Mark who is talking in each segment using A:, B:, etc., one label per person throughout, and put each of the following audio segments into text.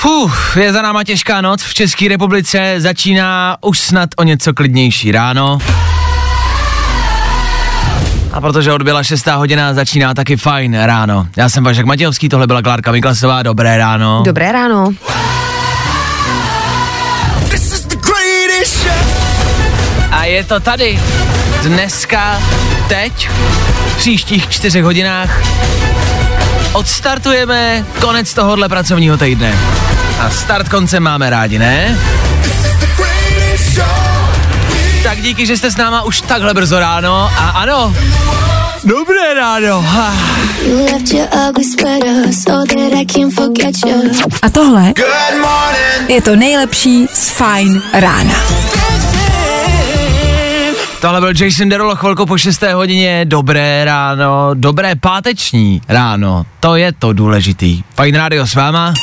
A: Fuh, je za náma těžká noc. V České republice začíná už snad o něco klidnější ráno. A protože odbyla 6. hodina, začíná taky fajn ráno. Já jsem Vašek Matějovský, tohle byla Klárka Miklasová, dobré ráno.
B: Dobré ráno.
C: This is the greatest show.
A: A je to tady. Dneska, teď, v příštích čtyřech hodinách odstartujeme konec tohohle pracovního týdne. A start koncem máme rádi, ne? Tak díky, že jste s náma už takhle brzo ráno. A ano, dobré ráno.
D: A tohle je to nejlepší z Fajn rána.
A: Tohle byl Jason Derulo chvilku po 6. hodině. Dobré ráno, dobré páteční ráno. To je to důležitý. Fajn rádio s váma.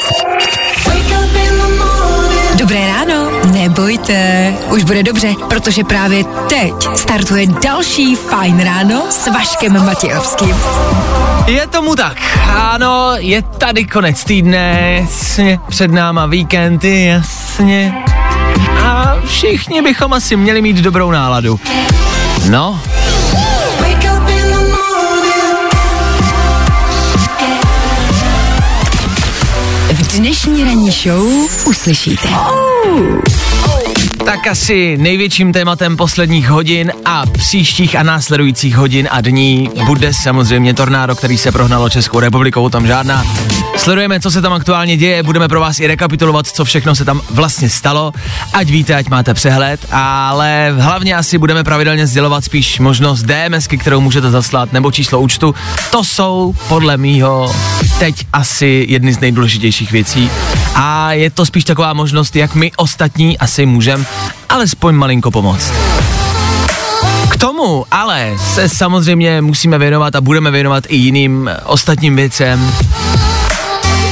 D: Dobré ráno, nebojte, už bude dobře, protože právě teď startuje další Fajn ráno s Vaškem Matějovským.
A: Je tomu tak. Ano, je tady konec týdne, jasně, před náma víkendy, jasně. A všichni bychom asi měli mít dobrou náladu. No.
D: V dnešní ranní show uslyšíte.
A: Tak asi největším tématem posledních hodin a příštích a následujících hodin a dní bude samozřejmě tornádo, který se prohnalo Českou republikou, tam žádná. Sledujeme, co se tam aktuálně děje, budeme pro vás i rekapitulovat, co všechno se tam vlastně stalo, ať víte, ať máte přehled, ale hlavně asi budeme pravidelně sdělovat spíš možnost DMSky, kterou můžete zaslat, nebo číslo účtu. To jsou podle mýho teď asi jedny z nejdůležitějších věcí a je to spíš taková možnost, jak my ostatní asi můžeme alespoň malinko pomoct. K tomu ale se samozřejmě musíme věnovat a budeme věnovat i jiným eh, ostatním věcem.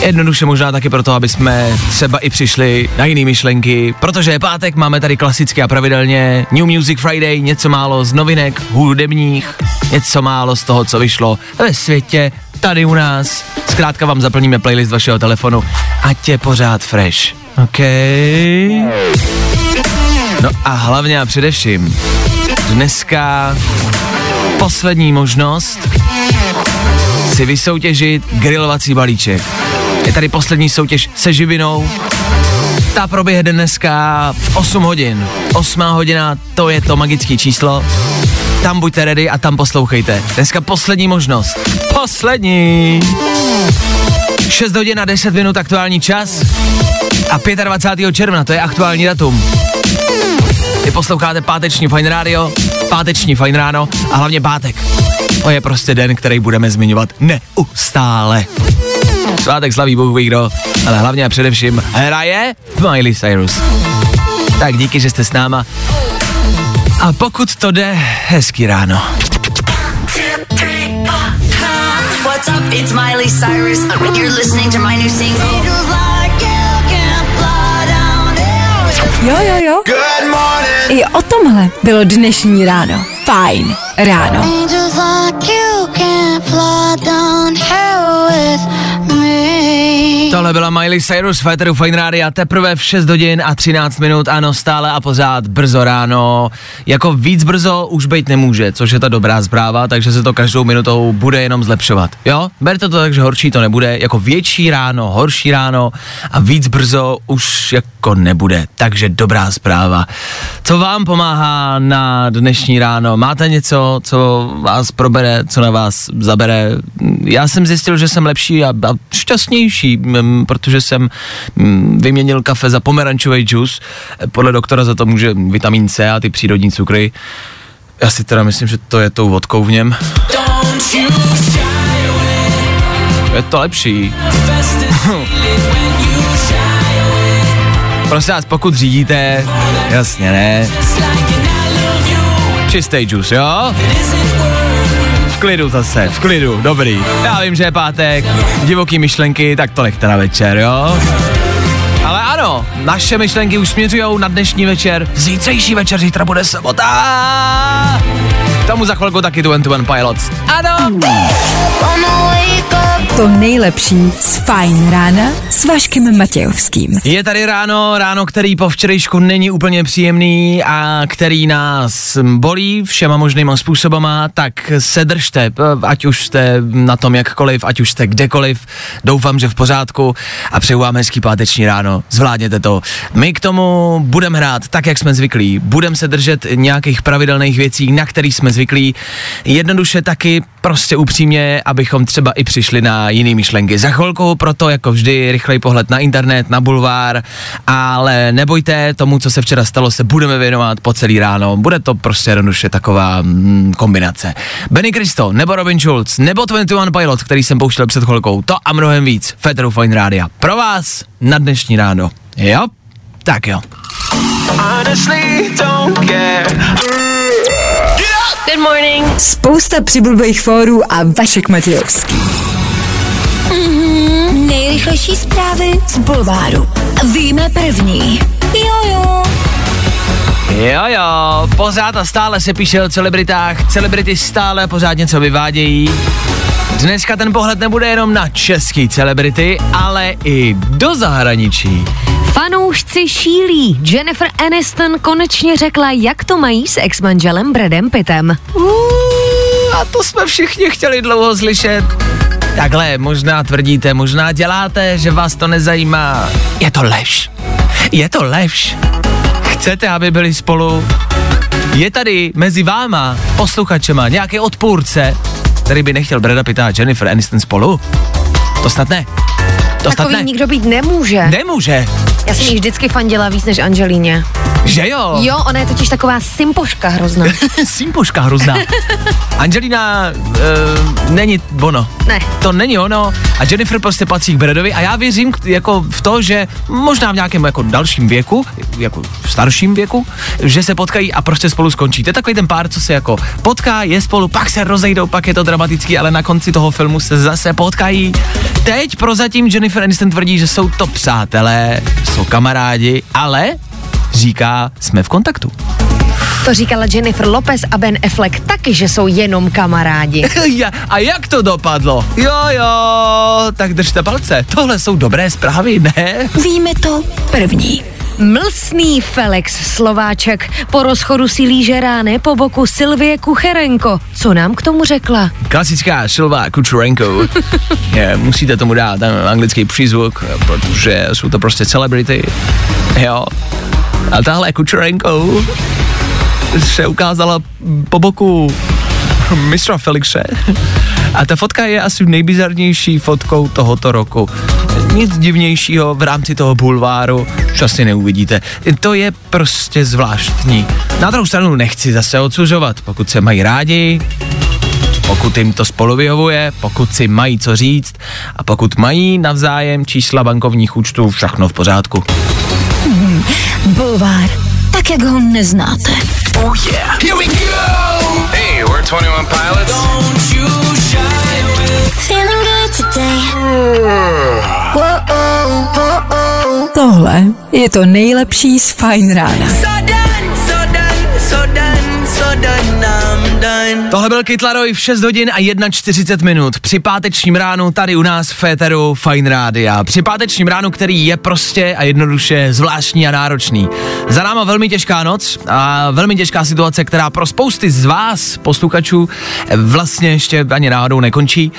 A: Jednoduše možná taky proto, aby jsme třeba i přišli na jiné myšlenky, protože je pátek, máme tady klasicky a pravidelně New Music Friday, něco málo z novinek hudebních, něco málo z toho, co vyšlo ve světě, tady u nás. Zkrátka vám zaplníme playlist vašeho telefonu, ať je pořád fresh. OK. No a hlavně a především, dneska poslední možnost si vysoutěžit grilovací balíček. Je tady poslední soutěž se živinou. Ta proběhne dneska v 8 hodin. 8 hodina, to je to magické číslo. Tam buďte ready a tam poslouchejte. Dneska poslední možnost. Poslední. 6 hodin a 10 minut aktuální čas. A 25. června, to je aktuální datum. Vy posloucháte páteční Fine Radio, páteční Fine Ráno a hlavně pátek. To je prostě den, který budeme zmiňovat neustále. Svátek slaví ví kdo, ale hlavně a především hraje Miley Cyrus. Tak díky, že jste s náma. A pokud to jde, hezký ráno.
E: What's up? It's Miley Cyrus. You're listening to my new single.
D: Jo, jo, jo.
C: Good morning.
D: I o tomhle bylo dnešní ráno. Fajn ráno.
F: Angels like you can fly down here with.
A: Tohle byla Miley Cyrus v Féteru Fine Rádia teprve v 6 hodin a 13 minut, ano, stále a pořád brzo ráno. Jako víc brzo už být nemůže, což je ta dobrá zpráva, takže se to každou minutou bude jenom zlepšovat. Jo, berte to tak, že horší to nebude, jako větší ráno, horší ráno a víc brzo už jako nebude, takže dobrá zpráva. Co vám pomáhá na dnešní ráno? Máte něco, co vás probere, co na vás zabere? Já jsem zjistil, že jsem lepší a, a šťastnější, protože jsem vyměnil kafe za pomerančový džus. Podle doktora za to může vitamin C a ty přírodní cukry. Já si teda myslím, že to je tou vodkou v něm. Je to lepší. Prosím vás, pokud řídíte, jasně ne. Čistý džus, jo? Klidu zase, v klidu, dobrý. Já vím, že je pátek, divoký myšlenky, tak to nechte na večer, jo? Ale ano, naše myšlenky už směřují na dnešní večer. Zítřejší večer, zítra bude sobota. K tomu za chvilku taky tu One Pilots. Ano!
D: To nejlepší z Fajn rána s Vaškem Matějovským.
A: Je tady ráno, ráno, který po včerejšku není úplně příjemný a který nás bolí všema možnýma způsobama, tak se držte, ať už jste na tom jakkoliv, ať už jste kdekoliv, doufám, že v pořádku a přeju vám hezký páteční ráno, zvládněte to. My k tomu budeme hrát tak, jak jsme zvyklí, budeme se držet nějakých pravidelných věcí, na který jsme zvyklí, jednoduše taky prostě upřímně, abychom třeba i přišli na jiný myšlenky. Za chvilku proto jako vždy rychlej pohled na internet, na bulvár, ale nebojte, tomu, co se včera stalo, se budeme věnovat po celý ráno. Bude to prostě jednoduše taková mm, kombinace. Benny Kristo, nebo Robin Schulz, nebo 21 Pilot, který jsem pouštěl před chvilkou, to a mnohem víc. Federu Fine Rádia. Pro vás na dnešní ráno. Jo? Tak jo.
B: Good morning.
D: Spousta přibulbých fórů a Vašek Matějovský.
F: Nejrychlejší zprávy
D: Z Bulváru. Víme první.
F: Jojo.
A: Jo, jo, pořád a stále se píše o celebritách, celebrity stále pořád něco vyvádějí. Dneska ten pohled nebude jenom na český celebrity, ale i do zahraničí.
B: Fanoušci šílí. Jennifer Aniston konečně řekla, jak to mají s ex-manželem Bradem Pittem.
A: Uuu, a to jsme všichni chtěli dlouho slyšet. Takhle, možná tvrdíte, možná děláte, že vás to nezajímá. Je to lež. Je to lež. Chcete, aby byli spolu? Je tady mezi váma, posluchačema, nějaký odpůrce, který by nechtěl Brada Pitta a Jennifer Aniston spolu? To snad ne. To snad
B: Takový
A: ne.
B: nikdo být nemůže.
A: Nemůže.
B: Já jsem jí vždycky fandila víc než Angelíně.
A: Že jo?
B: Jo, ona je totiž taková simpoška hrozná.
A: Simpoška hrozná. Angelina uh, není ono.
B: Ne.
A: To není ono a Jennifer prostě patří k Bradovi a já věřím k- jako v to, že možná v nějakém jako dalším věku, jako v starším věku, že se potkají a prostě spolu skončí. To je takový ten pár, co se jako potká, je spolu, pak se rozejdou, pak je to dramatický, ale na konci toho filmu se zase potkají. Teď prozatím Jennifer Aniston tvrdí, že jsou to přátelé, jsou kamarádi, ale říká, jsme v kontaktu.
B: To říkala Jennifer Lopez a Ben Affleck taky, že jsou jenom kamarádi.
A: Ja, a jak to dopadlo? Jo, jo, tak držte palce. Tohle jsou dobré zprávy, ne?
D: Víme to první.
B: Mlsný Felix Slováček po rozchodu si líže rány po boku Silvie Kucherenko. Co nám k tomu řekla?
A: Klasická Silva Kučurenko. Je, musíte tomu dát ten anglický přízvuk, protože jsou to prostě celebrity. Jo. A tahle Kučurenko se ukázala po boku mistra Felixe. A ta fotka je asi nejbizarnější fotkou tohoto roku. Nic divnějšího v rámci toho bulváru už asi neuvidíte. To je prostě zvláštní. Na druhou stranu nechci zase odsuzovat, pokud se mají rádi, pokud jim to spolu vyhovuje, pokud si mají co říct a pokud mají navzájem čísla bankovních účtů, všechno v pořádku.
D: Bulvár. Tak, jak ho neznáte.
G: Hey, we're 21 Pilots.
F: Feeling good today. Whoa, oh, oh, oh.
D: Tohle je to nejlepší z Fajn rána.
A: Tohle byl Kytlaroj v 6 hodin a 41 minut. Při pátečním ránu tady u nás v Féteru Fine Rádia. Při pátečním ránu, který je prostě a jednoduše zvláštní a náročný. Za náma velmi těžká noc a velmi těžká situace, která pro spousty z vás, posluchačů, vlastně ještě ani náhodou nekončí.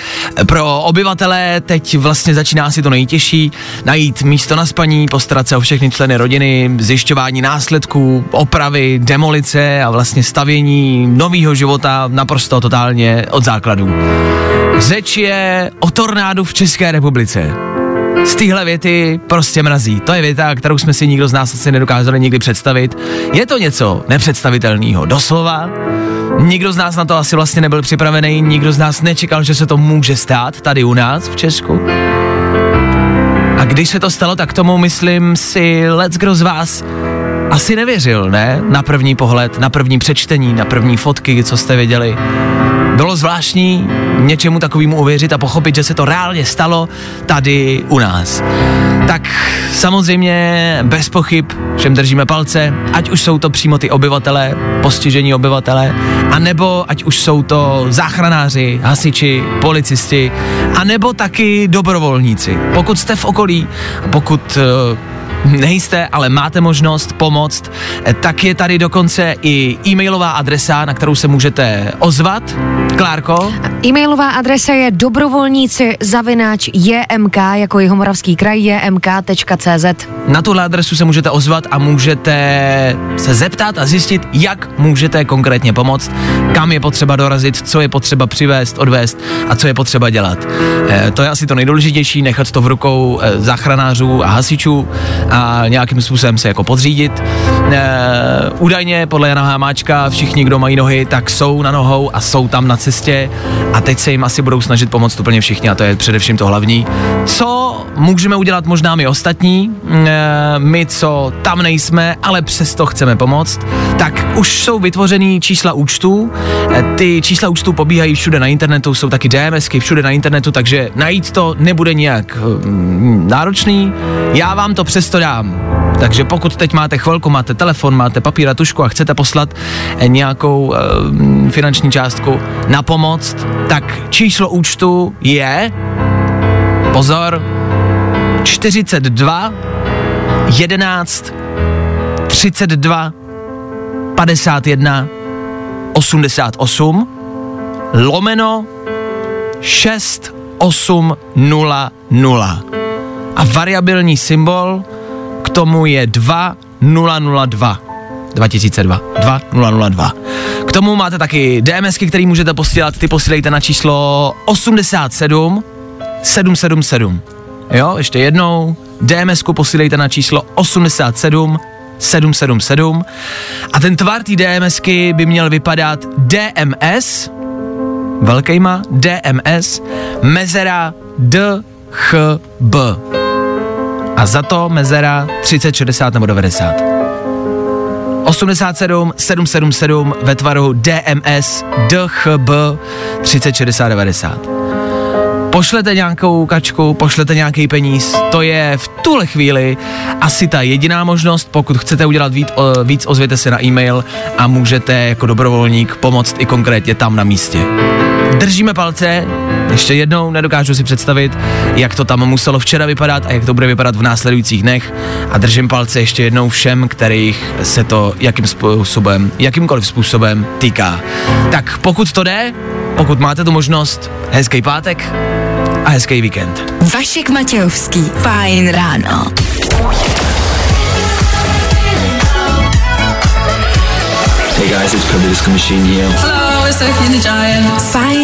A: Pro obyvatele teď vlastně začíná si to nejtěžší. Najít místo na spaní, postarat se o všechny členy rodiny, zjišťování následků, opravy, demolice a vlastně stavění nového života naprosto totálně od základů. Řeč je o tornádu v České republice. Z téhle věty prostě mrazí. To je věta, kterou jsme si nikdo z nás asi nedokázali nikdy představit. Je to něco nepředstavitelného, doslova. Nikdo z nás na to asi vlastně nebyl připravený, nikdo z nás nečekal, že se to může stát tady u nás v Česku. A když se to stalo, tak tomu myslím si let's kdo z vás asi nevěřil, ne? Na první pohled, na první přečtení, na první fotky, co jste viděli. Bylo zvláštní něčemu takovému uvěřit a pochopit, že se to reálně stalo tady u nás. Tak samozřejmě bez pochyb všem držíme palce, ať už jsou to přímo ty obyvatelé, postižení obyvatelé, a nebo ať už jsou to záchranáři, hasiči, policisti, a nebo taky dobrovolníci. Pokud jste v okolí, pokud uh, nejste, ale máte možnost pomoct, eh, tak je tady dokonce i e-mailová adresa, na kterou se můžete ozvat. Klárko?
B: E-mailová adresa je dobrovolníci zavináč JMK jako Jihomoravský kraj jmk.cz.
A: Na tuhle adresu se můžete ozvat a můžete se zeptat a zjistit, jak můžete konkrétně pomoct, kam je potřeba dorazit, co je potřeba přivést, odvést a co je potřeba dělat. E, to je asi to nejdůležitější, nechat to v rukou e, záchranářů a hasičů a nějakým způsobem se jako podřídit. E, údajně podle Jana Hamáčka všichni, kdo mají nohy, tak jsou na nohou a jsou tam na cestě a teď se jim asi budou snažit pomoct úplně všichni a to je především to hlavní. Co můžeme udělat možná my ostatní, e, my, co tam nejsme, ale přesto chceme pomoct, tak už jsou vytvořený čísla účtů. E, ty čísla účtů pobíhají všude na internetu, jsou taky DMSky všude na internetu, takže najít to nebude nějak mm, náročný. Já vám to přesto dám. Takže pokud teď máte chvilku, máte telefon, máte papír a tušku a chcete poslat eh, nějakou e, finanční částku na pomoc, tak číslo účtu je, pozor, 42 11 32 51 88 lomeno 6 8 0 0 a variabilní symbol k tomu je 2 0 2 2002 2002 K tomu máte taky DMSky, který můžete posílat, ty posílejte na číslo 87 777 Jo, ještě jednou, DMSku posílejte na číslo 87 777 a ten tvar té DMSky by měl vypadat DMS, velkejma DMS, mezera DHB. A za to mezera 30, 60 nebo 90. 87 777 ve tvaru DMS DHB 30, 60, 90 pošlete nějakou kačku, pošlete nějaký peníz, to je v tuhle chvíli asi ta jediná možnost, pokud chcete udělat víc, o, víc ozvěte se na e-mail a můžete jako dobrovolník pomoct i konkrétně tam na místě. Držíme palce, ještě jednou nedokážu si představit, jak to tam muselo včera vypadat a jak to bude vypadat v následujících dnech a držím palce ještě jednou všem, kterých se to jakým způsobem, jakýmkoliv způsobem týká. Tak pokud to jde, pokud máte tu možnost, hezký pátek a hezký víkend.
D: Vašek Matějovský, fajn ráno.
C: Hey guys, it's Purple Disco Machine here.
D: Fajn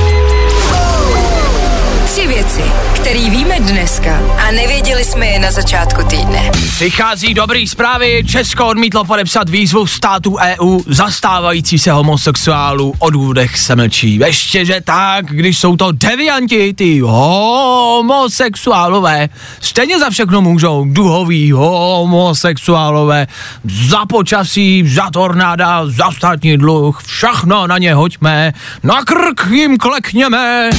D: Nevěděli jsme je na začátku týdne.
A: Přichází dobrý zprávy, Česko odmítlo podepsat výzvu států EU zastávající se homosexuálů o důvodech se mlčí. Ještě, že tak, když jsou to devianti, ty homosexuálové, stejně za všechno můžou, duhoví homosexuálové, za počasí, za tornáda, za státní dluh, všechno na ně hoďme, na krk jim klekněme.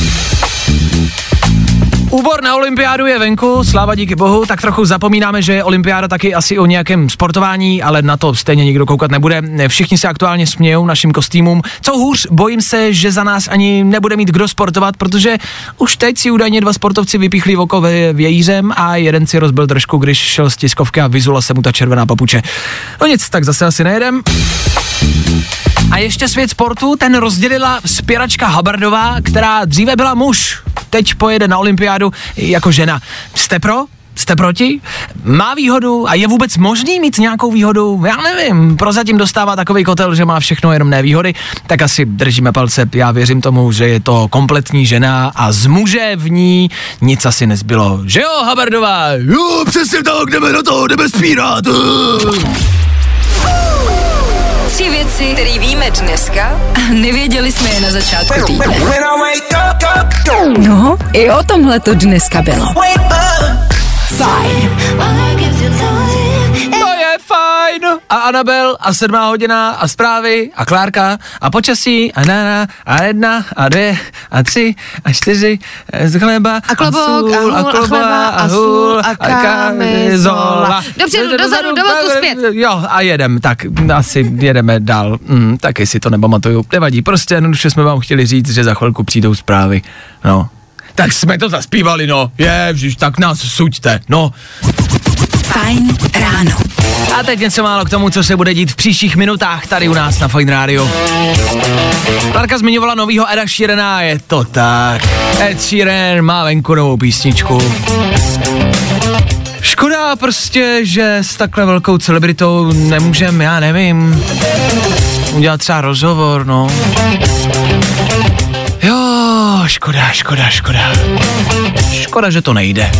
A: Úbor na olympiádu je venku, sláva díky bohu, tak trochu zapomínáme, že je olympiáda taky asi o nějakém sportování, ale na to stejně nikdo koukat nebude. Všichni se aktuálně smějou našim kostýmům. Co hůř, bojím se, že za nás ani nebude mít kdo sportovat, protože už teď si údajně dva sportovci vypíchli oko ve vějířem a jeden si rozbil trošku, když šel z tiskovky a vyzula se mu ta červená papuče. No nic, tak zase asi nejedem. A ještě svět sportu, ten rozdělila spěračka Habardová, která dříve byla muž, teď pojede na olympiádu jako žena. Jste pro? Jste proti? Má výhodu a je vůbec možný mít nějakou výhodu? Já nevím, prozatím dostává takový kotel, že má všechno jenom nevýhody, tak asi držíme palce, já věřím tomu, že je to kompletní žena a z muže v ní nic asi nezbylo. Že jo, Habardová? Jo, přesně tak, jdeme na to, jdeme spírat.
D: Tři Tři věci, které víme dneska a nevěděli jsme je na začátku týdne. No, i o tomhle to dneska bylo. Fajn.
A: Je fajn. A Anabel a sedmá hodina a zprávy a Klárka a počasí a nana a jedna a dvě a tři a čtyři a chleba
B: A klobouk, a hůl, a chleba, a sůl, a kamizola. Dopředu, dozadu, do boku, zpět.
A: Jo, a jedem, tak asi jedeme dál. Mm, taky si to nepamatuju. Nevadí, prostě jednoduše jsme vám chtěli říct, že za chvilku přijdou zprávy. No. Tak jsme to zaspívali, no. Ježiš, tak nás suďte, no.
D: Fajn ráno.
A: A teď něco málo k tomu, co se bude dít v příštích minutách tady u nás na Fine Radio. Larka zmiňovala novýho Eda Sheerana, je to tak. Ed Sheeran má venku novou písničku. Škoda prostě, že s takhle velkou celebritou nemůžem, já nevím, udělat třeba rozhovor, no. Jo, škoda, škoda, škoda. Škoda, že to nejde.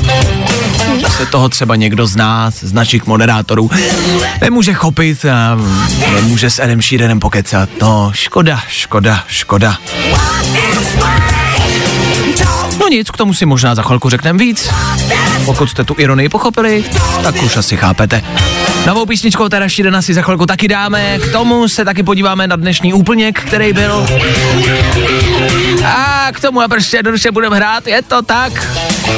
A: Se toho třeba někdo z nás, z našich moderátorů, nemůže chopit a nemůže s Edem Sheeranem pokecat. No, škoda, škoda, škoda. Nic, k tomu si možná za chvilku řekneme víc. Pokud jste tu ironii pochopili, tak už asi chápete. Novou písničkou teda Sheerana si za chvilku taky dáme, k tomu se taky podíváme na dnešní úplněk, který byl. A k tomu a prostě jednoduše budeme hrát, je to tak.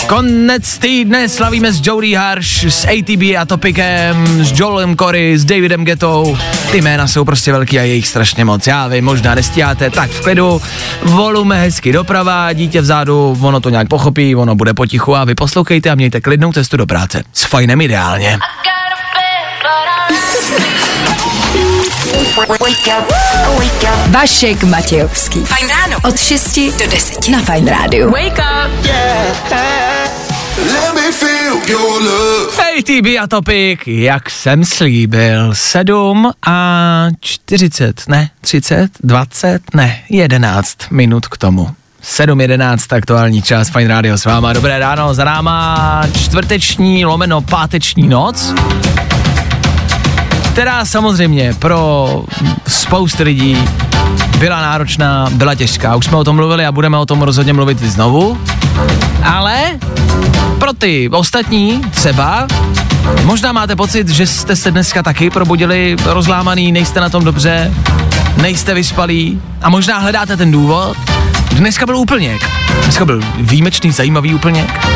A: Konec týdne slavíme s Jody Harsh, s ATB a Topikem, s Joelem Corey, s Davidem Gettou. Ty jména jsou prostě velký a je jich strašně moc. Já vy možná nestíháte, tak v klidu, volume hezky doprava, dítě vzadu, ono to nějak pochopí, ono bude potichu a vy poslouchejte a mějte klidnou cestu do práce. S fajnem ideálně.
D: Vašek Matějovský. Fajn ráno. Od 6 do 10 na Fajn rádiu. Wake up.
A: ATB a Topik, jak jsem slíbil, 7 a 40, ne, 30, 20, ne, 11 minut k tomu. 7.11, aktuální čas, Fine Radio s váma, dobré ráno, za náma čtvrteční, lomeno páteční noc, která samozřejmě pro spousty lidí byla náročná, byla těžká. Už jsme o tom mluvili a budeme o tom rozhodně mluvit znovu. Ale pro ty ostatní třeba možná máte pocit, že jste se dneska taky probudili rozlámaný, nejste na tom dobře, nejste vyspalí a možná hledáte ten důvod. Dneska byl úplněk. Dneska byl výjimečný, zajímavý úplněk.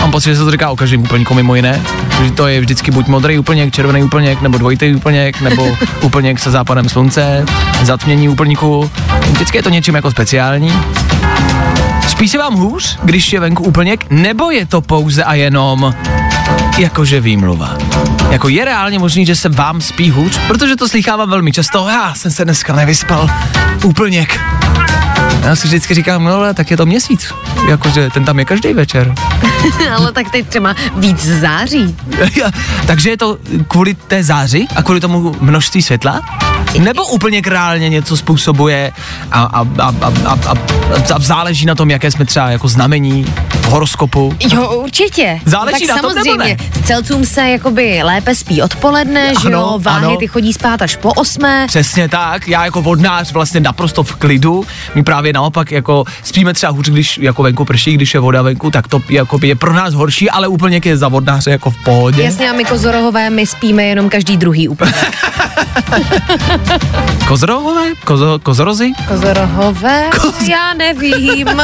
A: Mám pocit, že se to říká o každém úplníku mimo jiné. Že to je vždycky buď modrý úplněk, červený úplněk, nebo dvojitý úplněk, nebo úplněk se západem slunce, zatmění úplníku. Vždycky je to něčím jako speciální. Spíš se vám hůř, když je venku úplněk, nebo je to pouze a jenom jakože výmluva? Jako je reálně možný, že se vám spí hůř? Protože to slychávám velmi často, já jsem se dneska nevyspal, úplněk. Já si vždycky říkám, no ale tak je to měsíc, jakože ten tam je každý večer.
B: Ale tak teď třeba víc září.
A: Takže je to kvůli té záři a kvůli tomu množství světla? Nebo úplně reálně něco způsobuje a, a, a, a, a, a, a záleží na tom, jaké jsme třeba jako znamení, horoskopu?
B: Jo, určitě.
A: Záleží
B: tak
A: na tom, nebo
B: samozřejmě.
A: ne?
B: Střelcům se jakoby lépe spí odpoledne, že
A: Ano,
B: jo, váhy
A: ano.
B: ty chodí spát až po osmé.
A: Přesně tak, já jako vodnář vlastně naprosto v klidu, my právě naopak jako spíme třeba hůř, když jako venku prší, když je voda venku, tak to jako je pro nás horší, ale úplně je za vodnáře jako v pohodě.
B: Jasně, a my kozorohové, my spíme jenom každý druhý úplně.
A: Kozorohové? Kozo, kozorozy?
B: Kozorohové? Já nevím.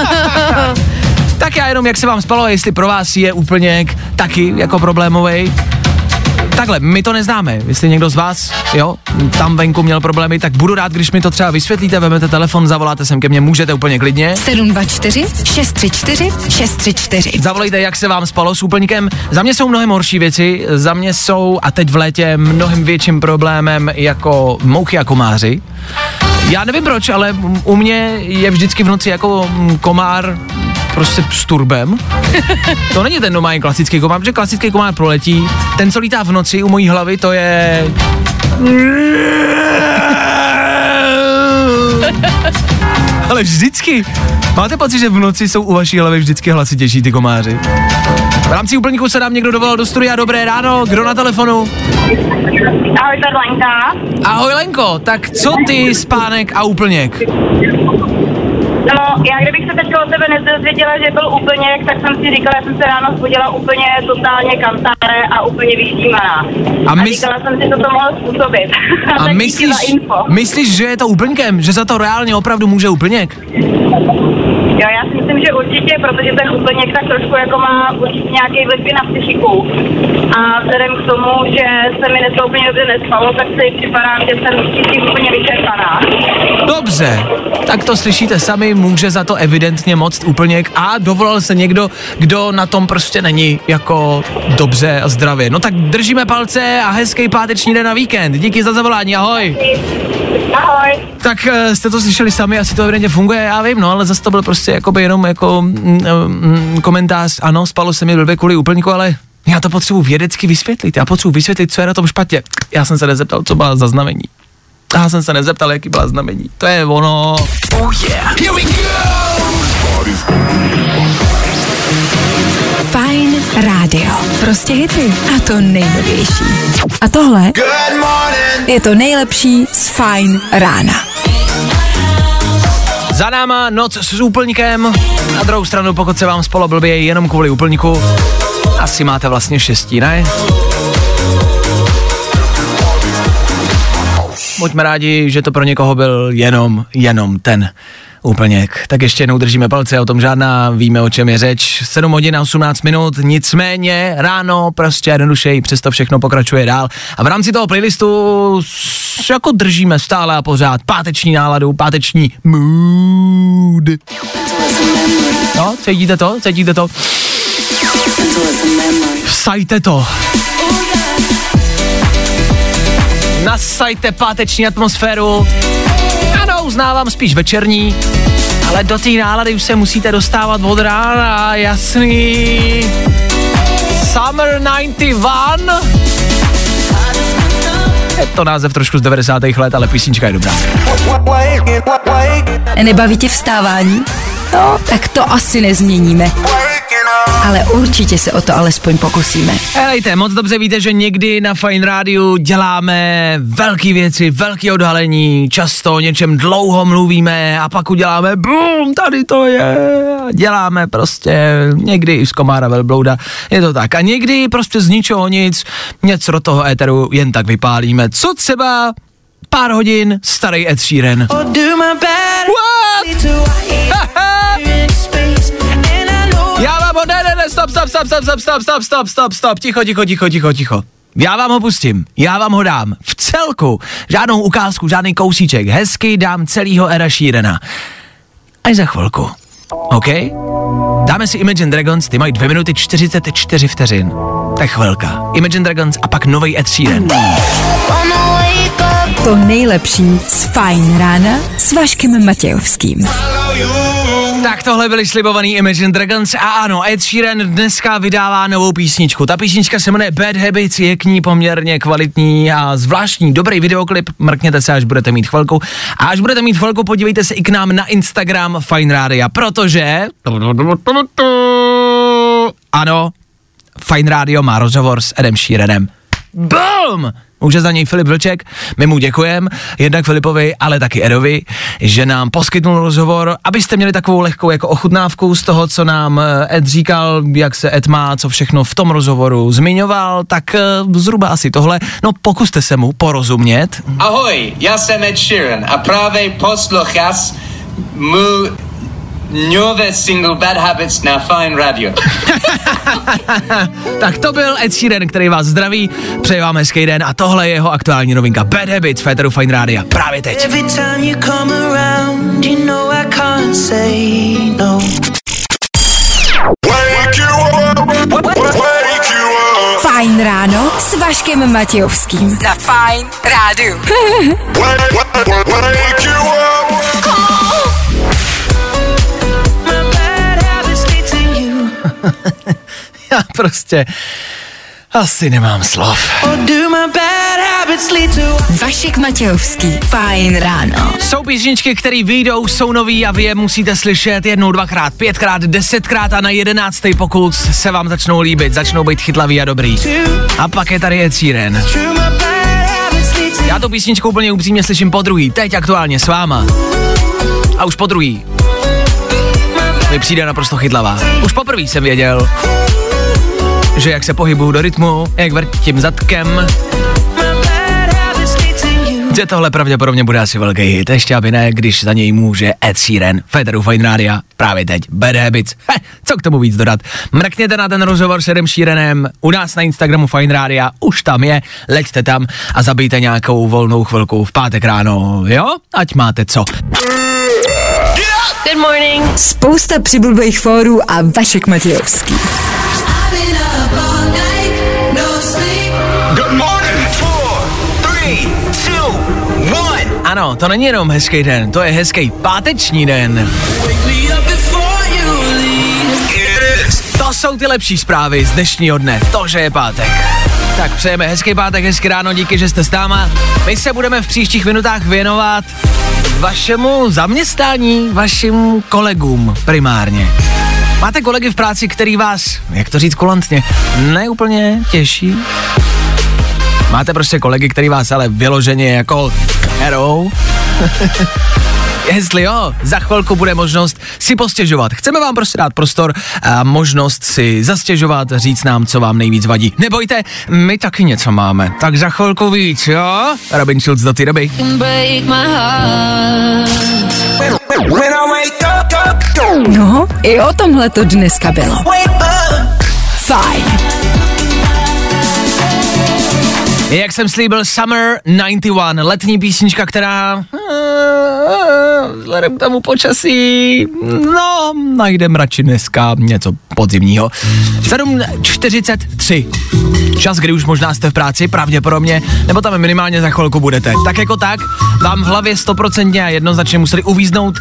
A: Tak já jenom, jak se vám spalo, jestli pro vás je úplně taky jako problémový. Takhle, my to neznáme. Jestli někdo z vás, jo, tam venku měl problémy, tak budu rád, když mi to třeba vysvětlíte, vezmete telefon, zavoláte sem ke mně, můžete úplně klidně.
D: 724 634 634.
A: Zavolejte, jak se vám spalo s úplníkem. Za mě jsou mnohem horší věci, za mě jsou a teď v létě mnohem větším problémem jako mouchy a komáři. Já nevím proč, ale u mě je vždycky v noci jako komár prostě s turbem. To není ten normální klasický komár, protože klasický komár proletí. Ten, co lítá v noci u mojí hlavy, to je... Ale vždycky. Máte pocit, že v noci jsou u vaší hlavy vždycky hlasitější ty komáři? V rámci úplníku se nám někdo dovolal do studia. Dobré ráno, kdo na telefonu?
H: Ahoj, to Lenka.
A: Ahoj Lenko, tak co ty, spánek a úplněk?
H: No, já kdybych se teď o tebe nedozvěděla, že byl úplně, tak jsem si říkala, že jsem se ráno zbudila úplně totálně kantáre a úplně vyštímaná.
A: A
H: A,
A: mys-
H: říkala jsem si, co to mohlo způsobit.
A: A myslíš, myslíš, že je to úplňkem? Že za to reálně opravdu může úplněk?
H: Jo, já že určitě, protože ten úplněk tak trošku jako má určitě nějaký vliv na psychiku. A vzhledem k tomu, že se mi dneska úplně dobře nespalo, tak si připadám, že jsem vždycky úplně vyčerpaná.
A: Dobře, tak to slyšíte sami, může za to evidentně moc úplněk a dovolal se někdo, kdo na tom prostě není jako dobře a zdravě. No tak držíme palce a hezký páteční den na víkend. Díky za zavolání, ahoj.
H: Ahoj.
A: Tak eh, jste to slyšeli sami, asi to evidentně funguje, já vím, no, ale zase to byl prostě jakoby jenom jako mm, mm, komentář, ano, spalo se mi blbě kvůli úplňku, ale já to potřebuji vědecky vysvětlit, já potřebuji vysvětlit, co je na tom špatně. Já jsem se nezeptal, co byla za znamení. Já jsem se nezeptal, jaký byla znamení. To je ono. Oh yeah. Here we
D: Fajn rádio. Prostě hity. A to nejnovější. A tohle je to nejlepší z Fajn rána.
A: Za náma noc s úplníkem. Na druhou stranu, pokud se vám spolo blbě jenom kvůli úplníku, asi máte vlastně štěstí, ne? Buďme rádi, že to pro někoho byl jenom, jenom ten úplněk. Tak ještě jednou držíme palce, o tom žádná, víme o čem je řeč. 7 hodin a 18 minut, nicméně ráno prostě jednodušeji, přesto všechno pokračuje dál. A v rámci toho playlistu jako držíme stále a pořád páteční náladu, páteční mood. No, cítíte to? Cítíte to? Vsajte to. Nasajte páteční atmosféru. Uznávám spíš večerní, ale do té nálady už se musíte dostávat od rána, jasný. Summer 91. Je to název trošku z 90. let, ale písnička je dobrá.
D: Nebaví tě vstávání? No, tak to asi nezměníme. Ale určitě se o to alespoň pokusíme.
A: Helejte, moc dobře víte, že někdy na Fine Rádiu děláme velké věci, velké odhalení, často o něčem dlouho mluvíme a pak uděláme bum, tady to je. A děláme prostě někdy i z komára velblouda, je to tak. A někdy prostě z ničeho nic, něco do toho éteru jen tak vypálíme. Co třeba pár hodin starý Ed Sheeran. What? Já ne, stop, stop, stop, stop, stop, stop, stop, stop, stop, stop, ticho, ticho, ticho, ticho, ticho. Já vám ho pustím, já vám ho dám v celku, žádnou ukázku, žádný kousíček, hezky dám celýho Era Sheerana. Až za chvilku, OK? Dáme si Imagine Dragons, ty mají 2 minuty 44 vteřin. Tak chvilka. Imagine Dragons a pak nový Ed Sheeran.
D: To nejlepší z Fajn rána s Vaškem Matějovským.
A: Tak tohle byly slibovaný Imagine Dragons a ano, Ed Sheeran dneska vydává novou písničku. Ta písnička se jmenuje Bad Habits, je k ní poměrně kvalitní a zvláštní, dobrý videoklip, mrkněte se, až budete mít chvilku. A až budete mít chvilku, podívejte se i k nám na Instagram Fine Radio, protože... Ano, Fine Radio má rozhovor s Edem Sheeranem. Boom! Může za něj Filip Vlček, my mu děkujeme, jednak Filipovi, ale taky Edovi, že nám poskytnul rozhovor, abyste měli takovou lehkou jako ochutnávku z toho, co nám eh, Ed říkal, jak se Ed má, co všechno v tom rozhovoru zmiňoval, tak eh, zhruba asi tohle. No pokuste se mu porozumět.
I: Ahoj, já jsem Ed Sheeran a právě posloucháš můj nové single Bad Habits na Fine Radio.
A: tak to byl Ed Sheeran, který vás zdraví, přeji vám hezký den a tohle je jeho aktuální novinka Bad Habits v Féteru Fine Rádia právě teď.
J: Around, you know no.
D: Fajn ráno s Vaškem Matějovským. Na Fajn rádiu.
A: Já prostě... Asi nemám slov.
D: Vašek Matějovský, fajn ráno.
A: Jsou písničky, které vyjdou, jsou nový a vy je musíte slyšet jednou, dvakrát, pětkrát, desetkrát a na jedenáctý pokud se vám začnou líbit, začnou být chytlavý a dobrý. A pak je tady Ed Sheeran. Já tu písničku úplně upřímně slyším po druhý, teď aktuálně s váma. A už po druhý. Mi přijde naprosto chytlavá. Už poprvé jsem věděl, že jak se pohybuju do rytmu, jak vrtím zadkem, že tohle pravděpodobně bude asi velký hit, ještě aby ne, když za něj může Ed Sheeran, Federu Fine Radio, právě teď, Bad Habits. Heh, co k tomu víc dodat? Mrkněte na ten rozhovor s Edem Sheeranem u nás na Instagramu Fine Radio, už tam je, leďte tam a zabijte nějakou volnou chvilku v pátek ráno, jo? Ať máte co.
D: Good morning. Spousta přibulbých fórů a Vašek Matějovský.
G: Good morning. Four, three, two, one.
A: Ano, to není jenom hezký den, to je hezký páteční den. To jsou ty lepší zprávy z dnešního dne, to, že je pátek. Tak přejeme hezký pátek, hezký ráno, díky, že jste s náma. My se budeme v příštích minutách věnovat vašemu zaměstnání, vašim kolegům primárně. Máte kolegy v práci, který vás, jak to říct kulantně, neúplně těší? Máte prostě kolegy, který vás ale vyloženě jako herou? Jestli jo, za chvilku bude možnost si postěžovat. Chceme vám prostě dát prostor a možnost si zastěžovat, říct nám, co vám nejvíc vadí. Nebojte, my taky něco máme. Tak za chvilku víc, jo? Robin Schulz do té doby.
D: No, i o tomhle to dneska bylo. Fajn.
A: Jak jsem slíbil, Summer 91, letní písnička, která vzhledem k tomu počasí, no, najdem radši dneska něco podzimního. 7.43. Čas, kdy už možná jste v práci, pravděpodobně, nebo tam minimálně za chvilku budete. Tak jako tak, vám v hlavě 100% a jednoznačně museli uvíznout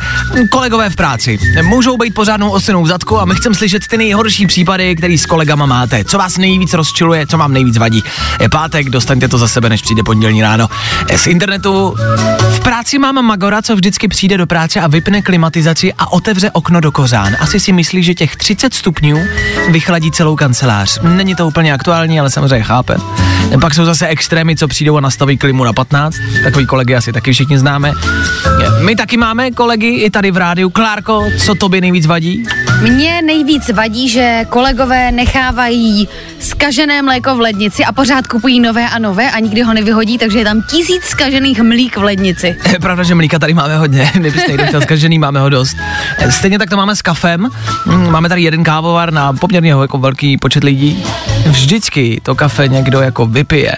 A: kolegové v práci. Můžou být pořádnou osinou v zadku a my chceme slyšet ty nejhorší případy, který s kolegama máte. Co vás nejvíc rozčiluje, co vám nejvíc vadí. Je pátek, dostaňte to za sebe, než přijde pondělní ráno. Z internetu v práci mám Magora, co vždycky přijde práce a vypne klimatizaci a otevře okno do kořán. Asi si myslí, že těch 30 stupňů vychladí celou kancelář. Není to úplně aktuální, ale samozřejmě chápe. Pak jsou zase extrémy, co přijdou a nastaví klimu na 15. Takový kolegy asi taky všichni známe. My taky máme kolegy i tady v rádiu. Klárko, co tobě nejvíc vadí?
B: Mně nejvíc vadí, že kolegové nechávají skažené mléko v lednici a pořád kupují nové a nové a nikdy ho nevyhodí, takže je tam tisíc skažených mlík v lednici.
A: Je pravda, že mlíka tady máme hodně, kdybyste někdo chtěl zkažený, máme ho dost. Stejně tak to máme s kafem, Mm, máme tady jeden kávovar na poměrně jako velký počet lidí. Vždycky to kafe někdo jako vypije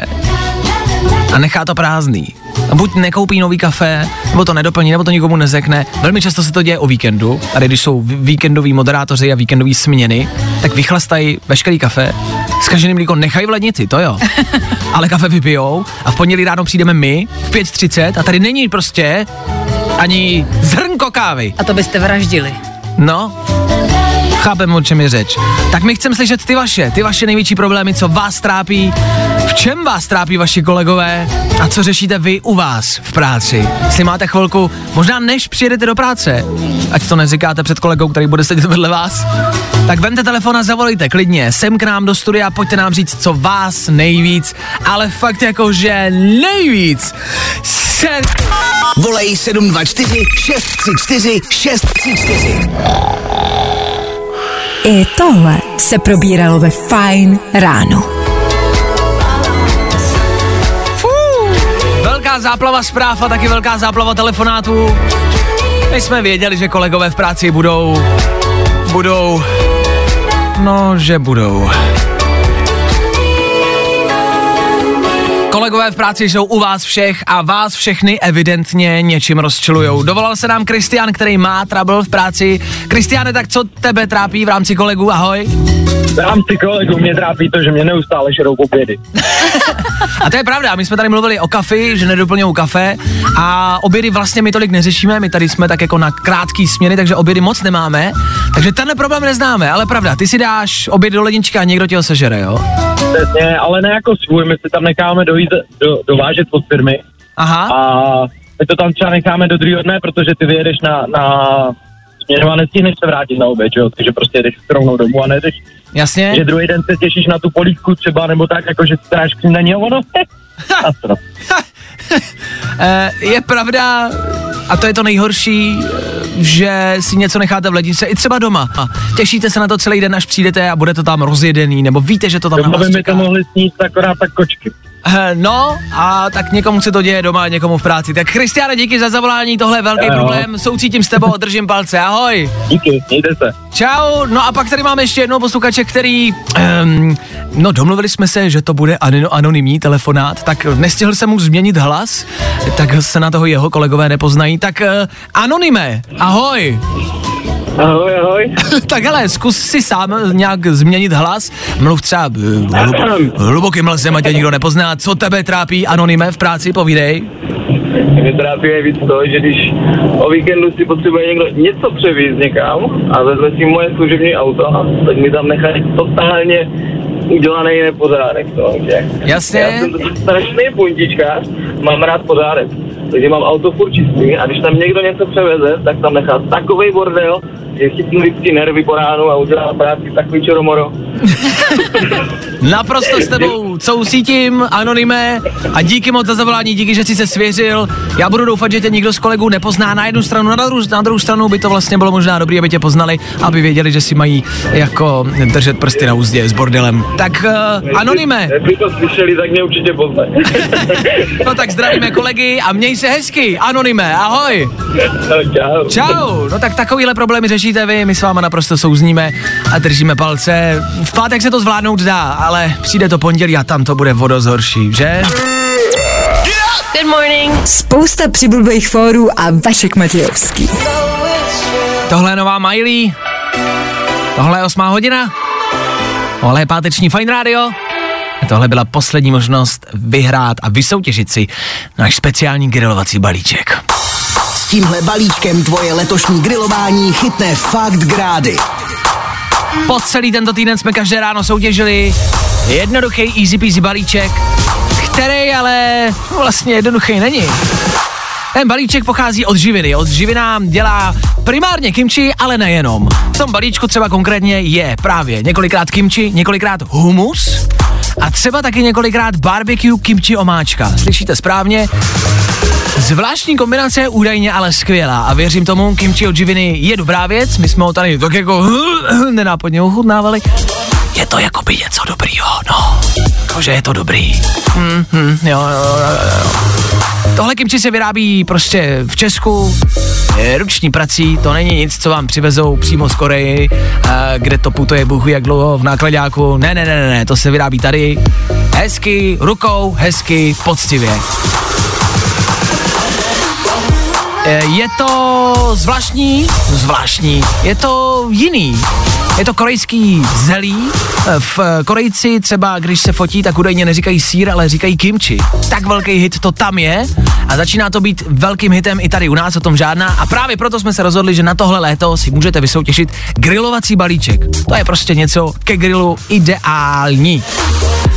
A: a nechá to prázdný. A buď nekoupí nový kafe, nebo to nedoplní, nebo to nikomu nezekne. Velmi často se to děje o víkendu, tady když jsou ví- víkendoví moderátoři a víkendové směny, tak vychlastají veškerý kafe, zkažený mlíko nechají v lednici, to jo. Ale kafe vypijou a v pondělí ráno přijdeme my v 5.30 a tady není prostě ani zrnko kávy.
B: A to byste vraždili.
A: No, chápeme, o čem je řeč. Tak my chceme slyšet ty vaše, ty vaše největší problémy, co vás trápí, v čem vás trápí vaši kolegové a co řešíte vy u vás v práci. Jestli máte chvilku, možná než přijedete do práce, ať to neříkáte před kolegou, který bude sedět vedle vás, tak vemte telefon a zavolejte klidně sem k nám do studia, pojďte nám říct, co vás nejvíc, ale fakt jako, že nejvíc se...
K: Volej 724 634 634.
D: I tohle se probíralo ve Fajn ráno.
A: Velká záplava zpráv a taky velká záplava telefonátů. My jsme věděli, že kolegové v práci budou, budou, no, že budou. Kolegové v práci jsou u vás všech a vás všechny evidentně něčím rozčilujou. Dovolal se nám Kristian, který má trouble v práci. Kristiane, tak co tebe trápí v rámci kolegů? Ahoj.
L: V rámci kolegů mě trápí to, že mě neustále žerou obědy.
A: A to je pravda, my jsme tady mluvili o kafi, že nedoplňují kafe a obědy vlastně my tolik neřešíme, my tady jsme tak jako na krátký směny, takže obědy moc nemáme, takže tenhle problém neznáme, ale pravda, ty si dáš oběd do lednička a někdo ti ho sežere, jo?
L: Přesně, ale ne jako svůj, my si tam necháme dojít, do, dovážet od firmy.
A: Aha.
L: A my to tam třeba necháme do druhého dne, protože ty vyjedeš na, na směnu a nestihneš se vrátit na oběd, jo? Takže prostě jdeš rovnou domů a nejdeš.
A: Jasně.
L: Že druhý den se těšíš na tu polívku třeba, nebo tak, jako že si dáš k ní ono. Astro.
A: Eh, je pravda, a to je to nejhorší, eh, že si něco necháte v ledničce, i třeba doma. A těšíte se na to celý den, až přijdete a bude to tam rozjedený, nebo víte, že to tam na
L: Doma
A: vás
L: by mi to mohli sníst akorát tak kočky.
A: Eh, No, a tak někomu se to děje doma, někomu v práci. Tak Christiane, díky za zavolání, tohle je velký
L: Jo.
A: problém, soucítím s tebou, držím palce, ahoj.
L: Díky, mějte se.
A: Čau, no a pak tady máme ještě jednoho posluchače, který, um, no domluvili jsme se, že to bude ano- anonymní telefonát, tak nestihl jsem mu změnit hlas, tak se na toho jeho kolegové nepoznají, tak uh, anonyme, ahoj.
L: Ahoj, ahoj.
A: tak hele, zkus si sám nějak změnit hlas, mluv třeba hlub, hlubokým hlasem, ať tě nikdo nepozná, co tebe trápí anonyme v práci, povídej.
L: Mě trápí nejvíc to, že když o víkendu si potřebuje někdo něco převízt někam a vezme si moje služební auto, tak mi tam nechají totálně udělaný nepořádek. To, že?
A: Jasně.
L: Já jsem to strašný puntičkář, mám rád pořádek. Takže mám auto furt čistý a když tam někdo něco převeze, tak tam nechá takový bordel, že chytnu vždycky nervy po ránu a udělá práci takový čoromoro.
A: Naprosto s tebou sousítím, anonyme a díky moc za zavolání, díky, že jsi se svěřil. Já budu doufat, že tě nikdo z kolegů nepozná na jednu stranu, na druhou, na druhou stranu by to vlastně bylo možná dobré, aby tě poznali, aby věděli, že si mají jako držet prsty na úzdě s bordelem. Tak uh, anonyme,
L: Kdyby to slyšeli, tak mě určitě poznají.
A: no tak zdravíme kolegy a měj se hezky, anonyme, ahoj.
L: Čau.
A: Čau, no tak takovýhle problémy řešíte vy, my s váma naprosto souzníme a držíme palce. V pátek se to zvládnout dá, ale přijde to pondělí a tam to bude vodozhorší, že?
D: Good morning. Spousta přibulbých fórů a Vašek Matějovský.
A: Tohle je nová Miley. Tohle je osmá hodina. Tohle je páteční Fine Radio. A tohle byla poslední možnost vyhrát a vysoutěžit si náš speciální grilovací balíček.
K: Tímhle balíčkem tvoje letošní grilování chytne fakt grády.
A: Po celý tento týden jsme každé ráno soutěžili jednoduchý easy peasy balíček, který ale vlastně jednoduchý není. Ten balíček pochází od živiny. Od živina dělá primárně kimči, ale nejenom. V tom balíčku třeba konkrétně je právě několikrát kimči, několikrát humus a třeba taky několikrát barbecue kimchi omáčka. Slyšíte správně? Zvláštní kombinace, údajně ale skvělá a věřím tomu, kimchi od živiny je dobrá věc, my jsme ho tady tak jako nenápadně ochutnávali. Je to jako by něco dobrýho, no. Jakože je to dobrý. Hmm, hmm, jo, jo, jo, jo. Tohle kimči se vyrábí prostě v Česku, je ruční prací, to není nic, co vám přivezou přímo z Koreji, a kde to putuje ví jak dlouho v nákladáku. Ne, ne, ne, ne, ne, to se vyrábí tady. Hezky, rukou, hezky, poctivě. Eh, Je to zvláštní, zvláštní, je to jiný. Je to korejský zelí. Eh, V eh, Korejci třeba, když se fotí, tak údajně neříkají sír, ale říkají kimchi. Tak velký hit to tam je a začíná to být velkým hitem i tady u nás, o tom žádná. A právě proto jsme se rozhodli, že na tohle léto si můžete vysoutěžit grilovací balíček. To je prostě něco ke grilu ideální.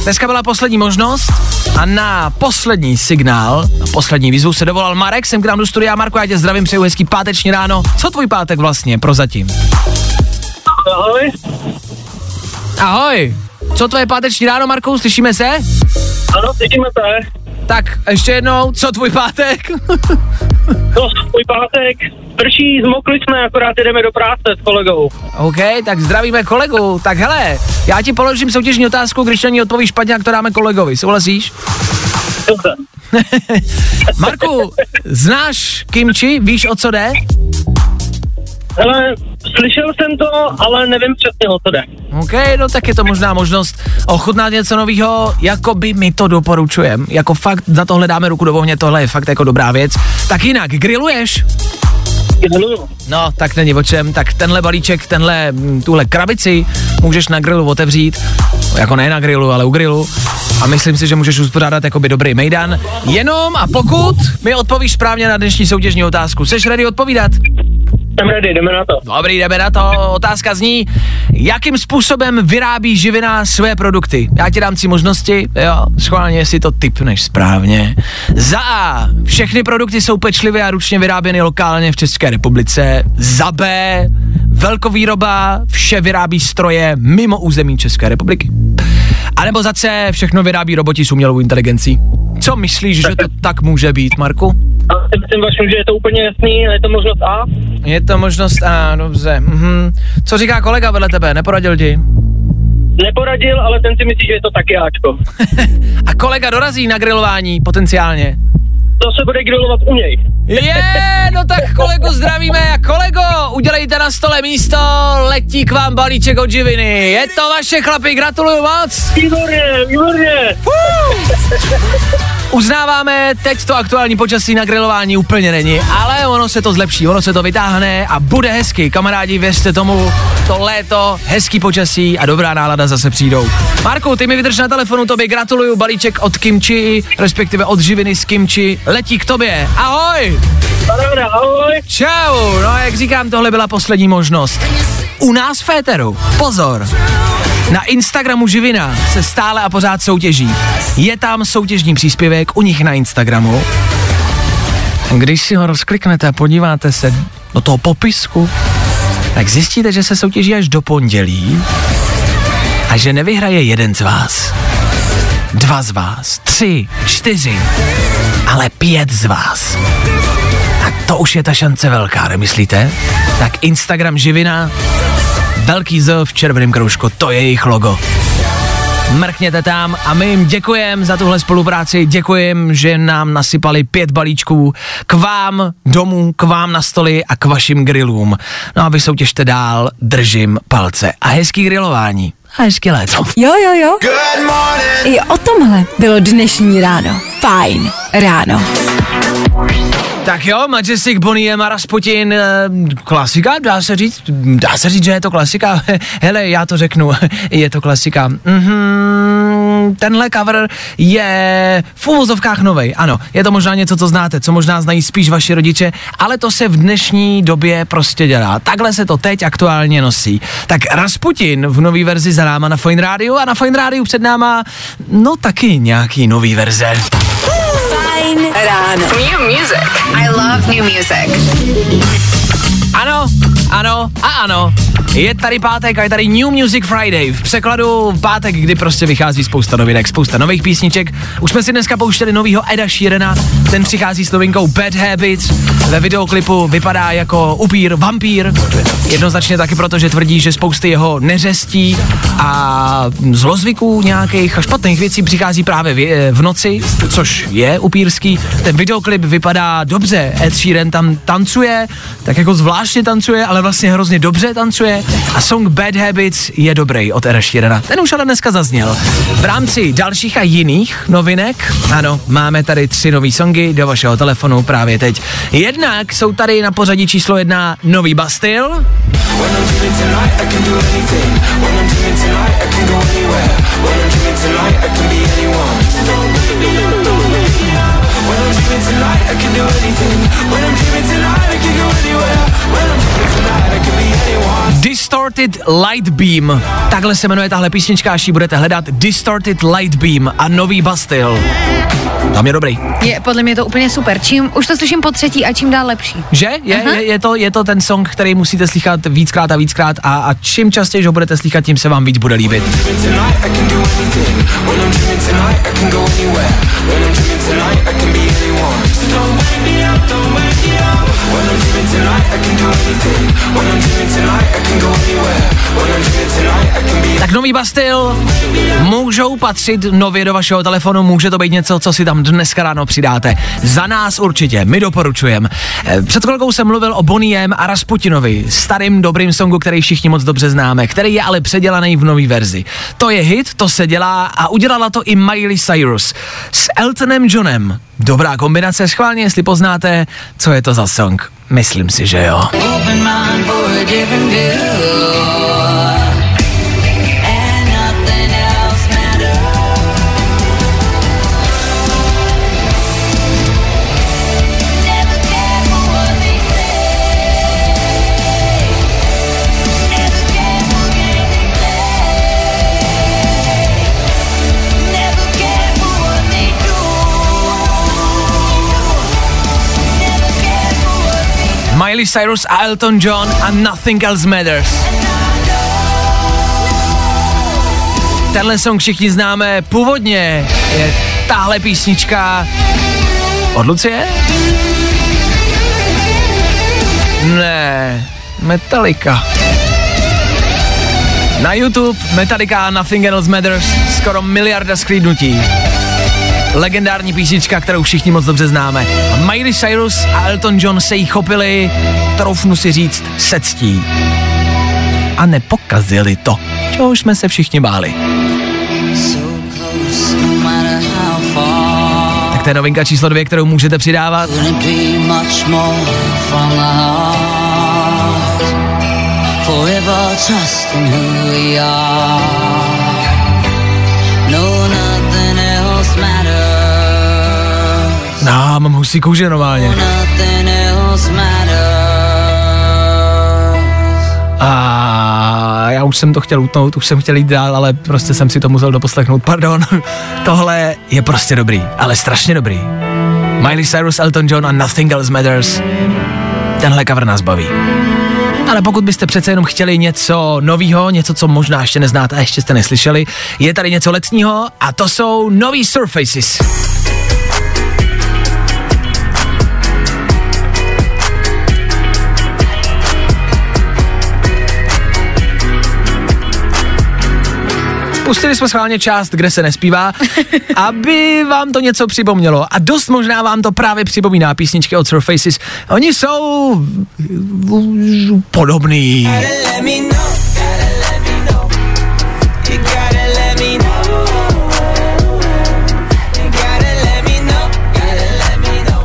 A: Dneska byla poslední možnost a na poslední signál, na poslední výzvu se dovolal Marek, jsem k nám do studia. Marku, já tě zdravím, přeju hezký páteční ráno. Co tvůj pátek vlastně prozatím?
L: Ahoj.
A: Ahoj. Co tvoje páteční ráno, Marku, slyšíme se?
L: Ano, slyšíme se.
A: Tak, ještě jednou, co tvůj pátek?
L: No, můj pátek. Prší, zmokli jsme, akorát jdeme do práce s kolegou.
A: OK, tak zdravíme kolegu. Tak hele, já ti položím soutěžní otázku, když na ní odpovíš špatně, jak to dáme kolegovi. Souhlasíš?
L: Dobře.
A: Marku, znáš kimchi? Víš, o co jde?
L: Hele, slyšel jsem to, ale nevím přesně, o co jde.
A: OK, no tak je to možná možnost ochutnat něco nového, jako by mi to doporučujem. Jako fakt za tohle dáme ruku do ohně, tohle je fakt jako dobrá věc. Tak jinak, grilluješ? No, tak není o čem, tak tenhle balíček, tenhle, mm, tuhle krabici můžeš na grilu otevřít, jako ne na grilu, ale u grilu a myslím si, že můžeš uspořádat jakoby dobrý mejdan, jenom a pokud mi odpovíš správně na dnešní soutěžní otázku. Seš ready odpovídat?
M: Jsem ready, jdeme na to.
A: Dobrý, jdeme na to. Otázka zní, jakým způsobem vyrábí živina své produkty? Já ti dám tři možnosti, jo, schválně si to typneš správně. Za A. Všechny produkty jsou pečlivě a ručně vyráběny lokálně v České republice. Za B. Velkovýroba, vše vyrábí stroje mimo území České republiky. A nebo za C. Všechno vyrábí roboti s umělou inteligencí. Co myslíš, že to tak může být, Marku?
M: A si myslím, Vašem, že je to úplně jasný, je to možnost A.
A: Je to možnost A, dobře. Mhm. Co říká kolega vedle tebe, neporadil ti?
M: Neporadil, ale ten si myslí, že je to taky Ačko.
A: A kolega dorazí na grilování potenciálně.
M: To se bude grilovat u něj.
A: Je, no tak kolego zdravíme a kolego, udělejte na stole místo, letí k vám balíček od živiny. Je to vaše chlapi, gratuluju moc.
M: Výborně, výborně.
A: Uznáváme, teď to aktuální počasí na grilování úplně není, ale ono se to zlepší, ono se to vytáhne a bude hezky. Kamarádi, věřte tomu, to léto, hezký počasí a dobrá nálada zase přijdou. Marku, ty mi vydrž na telefonu, tobě gratuluju, balíček od Kimchi, respektive od živiny z Kimchi, letí k tobě. Ahoj!
M: Paráda, ahoj.
A: Čau, no jak říkám, tohle byla poslední možnost. U nás v Féteru, pozor, na Instagramu Živina se stále a pořád soutěží. Je tam soutěžní příspěvek u nich na Instagramu. Když si ho rozkliknete a podíváte se do toho popisku, tak zjistíte, že se soutěží až do pondělí a že nevyhraje jeden z vás. Dva z vás, tři, čtyři, ale pět z vás. Tak to už je ta šance velká, nemyslíte? Tak Instagram Živina, velký Z v červeném kroužku, to je jejich logo. Mrkněte tam a my jim děkujem za tuhle spolupráci, děkujem, že nám nasypali pět balíčků k vám domů, k vám na stoli a k vašim grillům. No a vy soutěžte dál, držím palce a hezký grilování a hezký léto.
D: Jo, jo, jo. I o tomhle bylo dnešní ráno. Fajn ráno.
A: Tak jo, Majestic, Bonnie a Rasputin, eh, klasika, dá se říct, dá se říct, že je to klasika. Hele, já to řeknu, je to klasika. Mhm, tenhle cover je v uvozovkách novej, ano, je to možná něco, co znáte, co možná znají spíš vaši rodiče, ale to se v dnešní době prostě dělá. Takhle se to teď aktuálně nosí. Tak Rasputin v nový verzi za náma na Fine Radio a na Fine Radio před náma, no taky nějaký nový verze.
E: New music. I love new music.
A: Ano, ano a ano. Je tady pátek a je tady New Music Friday. V překladu pátek, kdy prostě vychází spousta novinek, spousta nových písniček. Už jsme si dneska pouštěli novýho Eda Sheerana, ten přichází s novinkou Bad Habits. Ve videoklipu vypadá jako upír, vampír. Jednoznačně taky proto, že tvrdí, že spousty jeho neřestí a zlozvyků nějakých a špatných věcí přichází právě v, v noci, což je upírský. Ten videoklip vypadá dobře, Ed Sheeran tam tancuje, tak jako zvláštně tancuje, ale vlastně hrozně dobře tancuje a song Bad Habits je dobrý od Eda Sheerana. Ten už ale dneska zazněl. V rámci dalších a jiných novinek, ano, máme tady tři nový songy do vašeho telefonu právě teď. Jednak jsou tady na pořadí číslo jedna nový Bastille, When I'm dreaming tonight, I can do anything. When I'm dreaming tonight, I can go anywhere. When I'm dreaming tonight, I can Distorted Light Beam. Takhle se jmenuje tahle písnička, až ji budete hledat. Distorted Light Beam a nový Bastille. Tam je dobrý.
B: Je, podle mě je to úplně super. Čím, už to slyším po třetí a čím dál lepší.
A: Že? Je, je, je, to, je to ten song, který musíte slychat víckrát a víckrát a, a čím častěji ho budete slychat, tím se vám víc bude líbit. Tak nový Bastille můžou patřit nově do vašeho telefonu, může to být něco, co si tam dneska ráno přidáte. Za nás určitě, my doporučujeme. Před chvilkou jsem mluvil o Boniem a Rasputinovi, starým dobrým songu, který všichni moc dobře známe, který je ale předělaný v nový verzi. To je hit, to se dělá a udělala to i Miley Cyrus s Eltonem Johnem. Dobrá kombinace, schválně, jestli poznáte, co je to za song. Myslím si, že jo.
J: Open mind for a
A: Miley Cyrus a Elton John a Nothing Else Matters. Tenhle song všichni známe původně. Je tahle písnička od Lucie? Ne, Metallica. Na YouTube Metallica Nothing Else Matters skoro miliarda sklídnutí. Legendární písnička, kterou všichni moc dobře známe. Miley Cyrus a Elton John se jí chopili, troufnu si říct, se ctí. A nepokazili to, čeho jsme se všichni báli. Tak to je novinka číslo dvě, kterou můžete přidávat.
J: Forever trusting who we are. No, nothing else matters.
A: No, mám husí kůže normálně. A já už jsem to chtěl utnout, už jsem chtěl jít dál, ale prostě jsem si to musel doposlechnout. Pardon, tohle je prostě dobrý, ale strašně dobrý. Miley Cyrus, Elton John a Nothing Else Matters. Tenhle cover nás baví. Ale pokud byste přece jenom chtěli něco novýho, něco, co možná ještě neznáte a ještě jste neslyšeli, je tady něco letního a to jsou nový Surfaces. Pustili jsme schválně část, kde se nespívá, aby vám to něco připomnělo. A dost možná vám to právě připomíná písničky od Surfaces. Oni jsou podobný.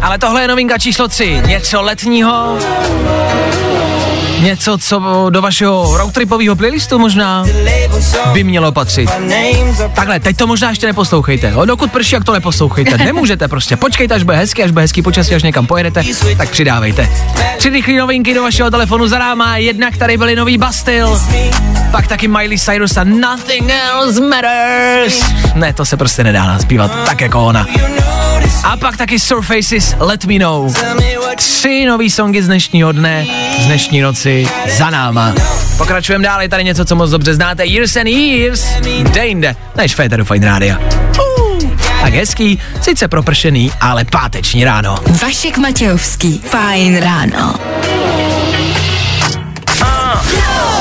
A: Ale tohle je novinka číslo 3. Něco letního. Něco, co do vašeho roadtripového playlistu možná by mělo patřit. Takhle, teď to možná ještě neposlouchejte. Jo? Dokud prší, jak to neposlouchejte. Nemůžete prostě. Počkejte, až bude hezky, až bude hezky počasí, až někam pojedete, tak přidávejte. Tři rychlé novinky do vašeho telefonu za náma. Jednak tady byly nový Bastille, pak taky Miley Cyrus a Nothing Else Matters. Ne, to se prostě nedá zpívat tak jako ona. A pak taky Surfaces Let Me Know. Tři nový songy z dnešního dne, z dnešní noci za náma. Pokračujeme dál, je tady něco, co moc dobře znáte. Years and Years, kde jinde, než Féteru Fine Rádia. Uh, tak hezký, sice propršený, ale páteční ráno.
D: Vašek Matějovský, fajn ráno.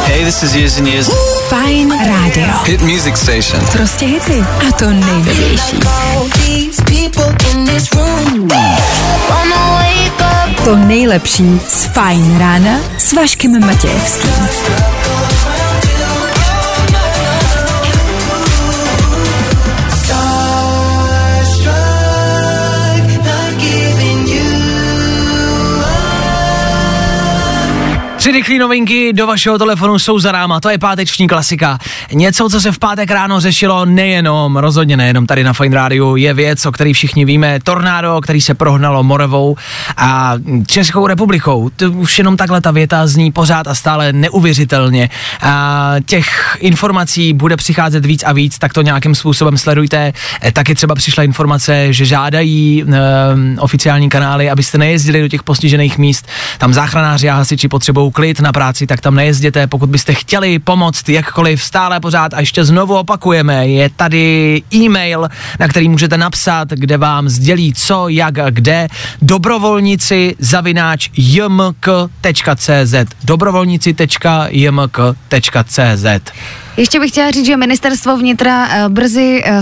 N: Hey, this is Years and Years.
D: Fajn rádio.
N: Hit music station.
D: Prostě hity. A to nejnovější. To nejlepší z Fajn rána s Vaškem Matějevským.
A: Tři rychlé novinky do vašeho telefonu jsou za náma, to je páteční klasika. Něco, co se v pátek ráno řešilo nejenom, rozhodně nejenom tady na Fine Radio, je věc, o který všichni víme, tornádo, který se prohnalo Moravou a Českou republikou. To už jenom takhle ta věta zní pořád a stále neuvěřitelně. A těch informací bude přicházet víc a víc, tak to nějakým způsobem sledujte. Taky třeba přišla informace, že žádají e, oficiální kanály, abyste nejezdili do těch postižených míst. Tam záchranáři a hasiči potřebují klid na práci, tak tam nejezděte. Pokud byste chtěli pomoct jakkoliv stále pořád a ještě znovu opakujeme, je tady e-mail, na který můžete napsat, kde vám sdělí co, jak a kde. Dobrovolníci zavináč jmk.cz dobrovolníci.jmk.cz
B: Ještě bych chtěla říct, že ministerstvo vnitra eh, brzy eh,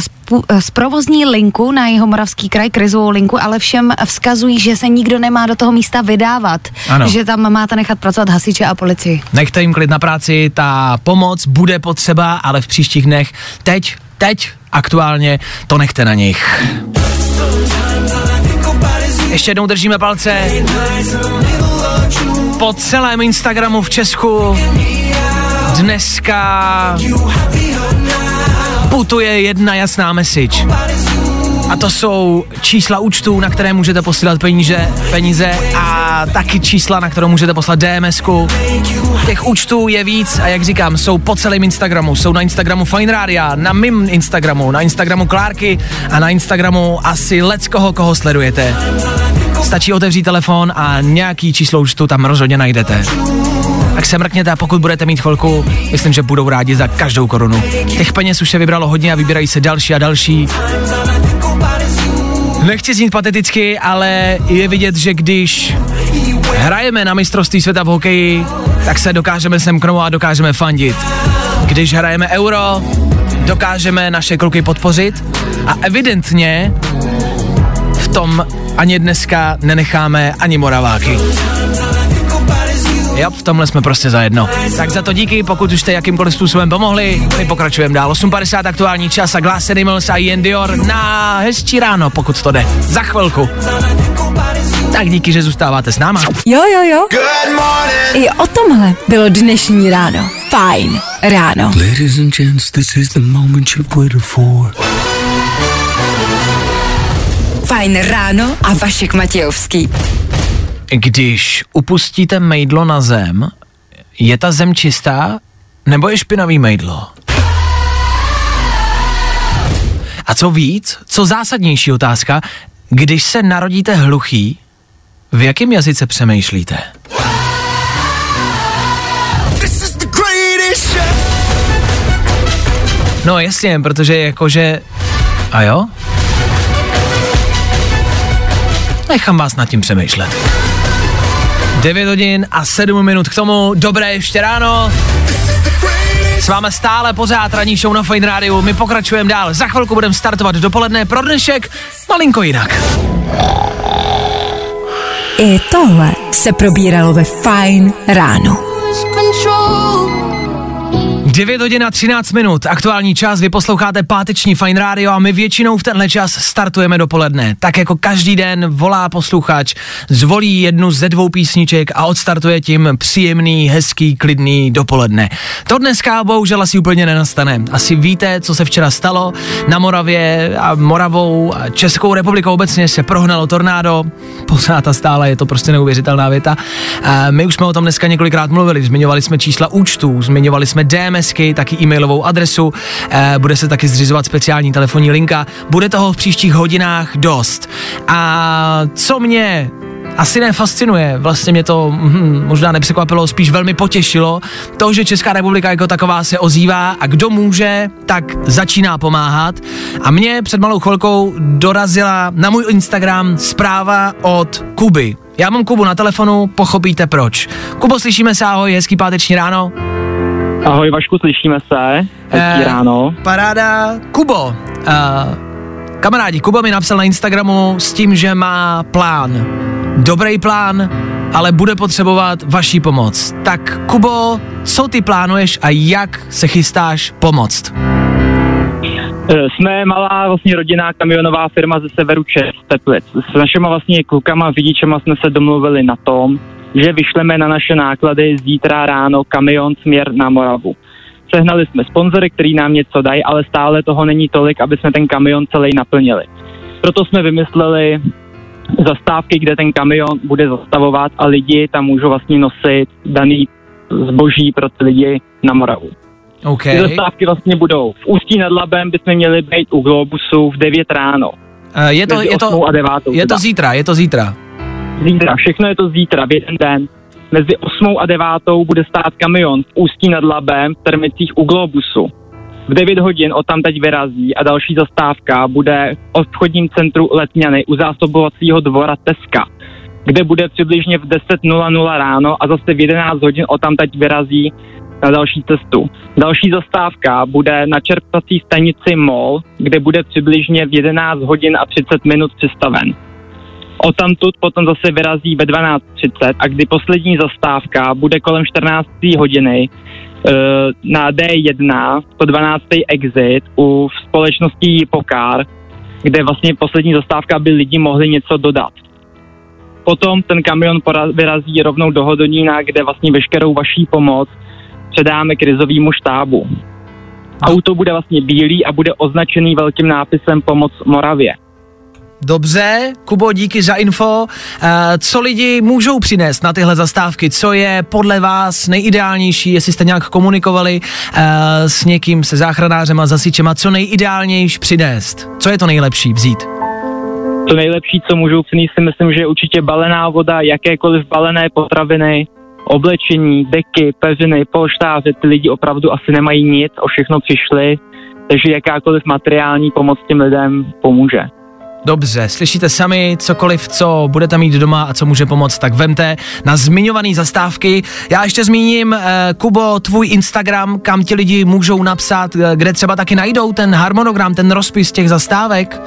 B: eh, zprovozní linku na jeho moravský kraj, krizovou linku, ale všem vzkazují, že se nikdo nemá do toho místa vydávat.
A: Ano.
B: Že tam máte nechat pracovat hasiče a policii.
A: Nechte jim klid na práci, ta pomoc bude potřeba, ale v příštích dnech, teď, teď, aktuálně, to nechte na nich. Ještě jednou držíme palce. po celém Instagramu v Česku dneska putuje jedna jasná message. A to jsou čísla účtů, na které můžete posílat peníze, peníze a taky čísla, na kterou můžete poslat DMSku. Těch účtů je víc a jak říkám, jsou po celém Instagramu. Jsou na Instagramu Fine Radio, na mým Instagramu, na Instagramu Klárky a na Instagramu asi lec koho, koho sledujete. Stačí otevřít telefon a nějaký číslo účtu tam rozhodně najdete. Tak se mrkněte a pokud budete mít chvilku, myslím, že budou rádi za každou korunu. Těch peněz už se vybralo hodně a vybírají se další a další. Nechci znít pateticky, ale je vidět, že když hrajeme na mistrovství světa v hokeji, tak se dokážeme semknout a dokážeme fandit. Když hrajeme euro, dokážeme naše kluky podpořit a evidentně v tom ani dneska nenecháme ani Moraváky. Jo, v tomhle jsme prostě zajedno. Tak za to díky, pokud už jste jakýmkoliv způsobem pomohli, my pokračujeme dál. 8.50 aktuální čas a Glass Animals a Ian Dior na hezčí ráno, pokud to jde. Za chvilku. Tak díky, že zůstáváte s náma.
D: Jo, jo, jo. I o tomhle bylo dnešní ráno. Fajn ráno.
C: Ladies and gents, this is the moment you've waited for.
D: Fajn ráno a Vašek Matějovský.
A: Když upustíte mejdlo na zem, je ta zem čistá, nebo je špinavý mejdlo? A co víc, co zásadnější otázka, když se narodíte hluchý, v jakém jazyce přemýšlíte? No jasně, protože jakože... A jo? Nechám vás nad tím přemýšlet. 9 hodin a 7 minut k tomu. Dobré ještě ráno. S vámi stále pořád ranní show na Fine Radio. My pokračujeme dál. Za chvilku budeme startovat dopoledne pro dnešek malinko jinak.
D: I tohle se probíralo ve Fajn ráno.
A: 9 hodin a 13 minut, aktuální čas, vy posloucháte páteční Fine Radio a my většinou v tenhle čas startujeme dopoledne. Tak jako každý den volá posluchač, zvolí jednu ze dvou písniček a odstartuje tím příjemný, hezký, klidný dopoledne. To dneska bohužel asi úplně nenastane. Asi víte, co se včera stalo. Na Moravě a Moravou a Českou republikou obecně se prohnalo tornádo. Pořád a stále je to prostě neuvěřitelná věta. A my už jsme o tom dneska několikrát mluvili. Zmiňovali jsme čísla účtů, zmiňovali jsme DMSky, taky e-mailovou adresu, eh, bude se taky zřizovat speciální telefonní linka. Bude toho v příštích hodinách dost. A co mě asi nefascinuje, vlastně mě to hm, možná nepřekvapilo, spíš velmi potěšilo, to, že Česká republika jako taková se ozývá a kdo může, tak začíná pomáhat. A mě před malou chvilkou dorazila na můj Instagram zpráva od Kuby. Já mám Kubu na telefonu, pochopíte proč. Kubo, slyšíme se, ahoj, hezký páteční ráno.
M: Ahoj Vašku, slyšíme se. Hezký
A: Eh,
M: ráno.
A: Paráda. Kubo, uh, kamarádi, Kubo mi napsal na Instagramu s tím, že má plán. Dobrý plán, ale bude potřebovat vaší pomoc. Tak Kubo, co ty plánuješ a jak se chystáš pomoct?
M: Eh, Jsme malá vlastně rodinná kamionová firma ze severu Čech, Teplic. S našima vlastně klukama, vidičema jsme se domluvili na tom, že vyšleme na naše náklady zítra ráno kamion směr na Moravu. Sehnali jsme sponzory, který nám něco dají, ale stále toho není tolik, aby jsme ten kamion celý naplnili. Proto jsme vymysleli zastávky, kde ten kamion bude zastavovat a lidi tam můžou vlastně nosit daný zboží pro ty lidi na Moravu.
A: OK.
M: Ty zastávky vlastně budou v Ústí nad Labem, bychom měli být u Globusu v 9 ráno.
A: Uh, je to, je to,
M: a devátou
A: je to zítra, je to zítra.
M: Zítra, všechno je to zítra, v jeden den. Mezi 8 a 9 bude stát kamion v Ústí nad Labem v Termicích u Globusu. V 9 hodin o tam teď vyrazí a další zastávka bude v obchodním centru Letňany u zásobovacího dvora Teska, kde bude přibližně v 10.00 ráno a zase v 11 hodin o tam teď vyrazí na další cestu. Další zastávka bude na čerpací stanici MOL, kde bude přibližně v 11 hodin a 30 minut přistaven. O tamtud potom zase vyrazí ve 12.30 a kdy poslední zastávka bude kolem 14. hodiny eh, na D1, 112. exit u společnosti Pokar, kde vlastně poslední zastávka by lidi mohli něco dodat. potom ten kamion pora- vyrazí rovnou do Hodonína, kde vlastně veškerou vaší pomoc předáme krizovému štábu. Auto bude vlastně bílý a bude označený velkým nápisem Pomoc Moravě.
A: Dobře, Kubo, díky za info. Eh, Co lidi můžou přinést na tyhle zastávky? Co je podle vás nejideálnější, jestli jste nějak komunikovali eh, s někým, se záchranářema, zasičema, co nejideálnější přinést? Co je to nejlepší vzít?
M: To nejlepší, co můžou přinést, si myslím, že je určitě balená voda, jakékoliv balené potraviny, oblečení, deky, peřiny, polštáře. Ty lidi opravdu asi nemají nic, o všechno přišli, takže jakákoliv materiální pomoc těm lidem pomůže.
A: Dobře, slyšíte sami, cokoliv, co budete mít doma a co může pomoct, tak vemte na zmiňované zastávky. Já ještě zmíním, eh, Kubo, tvůj Instagram, kam ti lidi můžou napsat, eh, kde třeba taky najdou ten harmonogram, ten rozpis těch zastávek.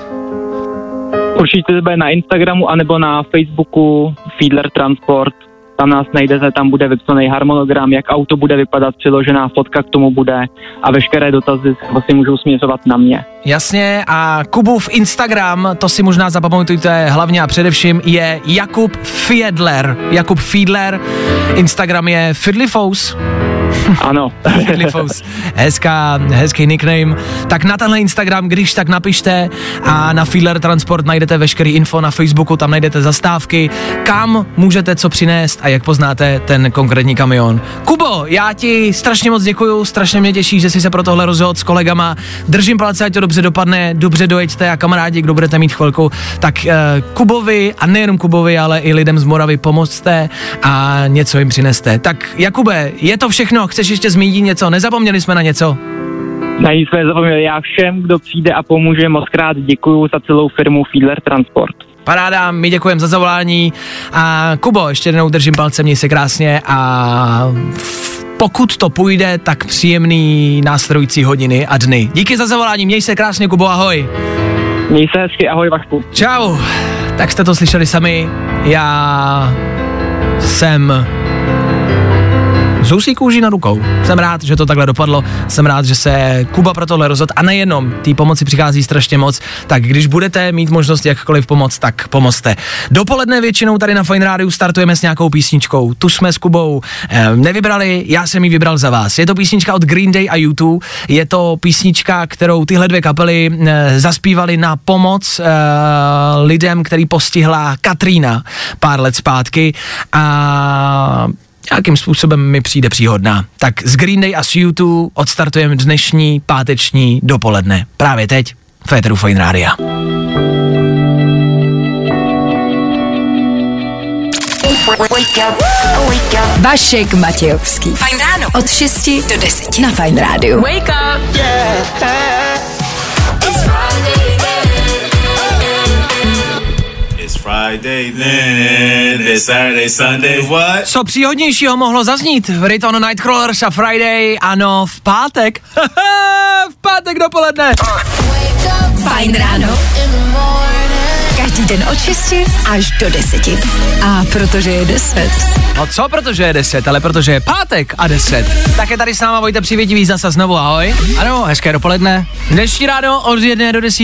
M: Určitě to bude na Instagramu anebo na Facebooku Fiedler Transport. Tam nás najdete, tam bude vypsaný harmonogram, jak auto bude vypadat, přiložená fotka k tomu bude a veškeré dotazy vlastně můžou směřovat na mě.
A: Jasně, a Kubův Instagram, to si možná zapamatujte hlavně a především, je Jakub Fiedler. Jakub Fiedler, Instagram je Fiddlyfous.
M: Ano.
A: Fiddlyfous. Hezká, hezký nickname. Tak na tenhle Instagram, když tak napište a na Fiedler Transport najdete veškerý info na Facebooku, tam najdete zastávky, kam můžete co přinést a jak poznáte ten konkrétní kamion. Kubo, já ti strašně moc děkuju, strašně mě těší, že jsi se pro tohle rozhodl s kolegama. Držím palce, ať to dobře dopadne, dobře dojeďte a kamarádi, kdo budete mít chvilku, tak uh, Kubovi a nejenom Kubovi, ale i lidem z Moravy pomozte a něco jim přineste. Tak Jakube, je to všechno, chceš ještě zmínit něco? Nezapomněli jsme na něco?
M: Na nic jsme zapomněli. Já všem, kdo přijde a pomůže, moc krát děkuju za celou firmu Fiedler Transport.
A: Paráda, my děkujeme za zavolání a Kubo, ještě jednou držím palce, měj se krásně a pokud to půjde, tak příjemný následující hodiny a dny. Díky za zavolání, měj se krásně, Kubo, ahoj.
M: Měj se hezky, ahoj Vašku.
A: Čau, tak jste to slyšeli sami, já jsem zousí kůži na rukou. Jsem rád, že to takhle dopadlo, jsem rád, že se Kuba pro tohle rozhodl a nejenom, té pomoci přichází strašně moc, tak když budete mít možnost jakkoliv pomoct, tak pomozte. Dopoledne většinou tady na Fine Radio startujeme s nějakou písničkou, tu jsme s Kubou eh, nevybrali, já jsem ji vybral za vás. Je to písnička od Green Day a U2, je to písnička, kterou tyhle dvě kapely eh, zaspívali na pomoc eh, lidem, který postihla Katrina pár let zpátky a nějakým způsobem mi přijde příhodná. Tak z Green Day a s U2 odstartujeme dnešní páteční dopoledne. Právě teď v Féteru Fine Rádia.
D: Vašek Matějovský. Fajn ráno. Od 6 do 10 na Fajn rádiu.
J: Wake up, yeah.
O: Friday then, it's Saturday, Sunday, what?
A: Co příhodnějšího mohlo zaznít? Return Nightcrawlers a Friday, ano, v pátek. v pátek dopoledne.
D: Fajn ráno. Každý den od 6 až do 10. A protože je 10.
A: No co, protože je 10, ale protože je pátek a 10. Tak je tady s náma Vojta Přivětivý zase znovu, ahoj.
P: Ano, hezké dopoledne.
A: Dnešní ráno od 1 do 10.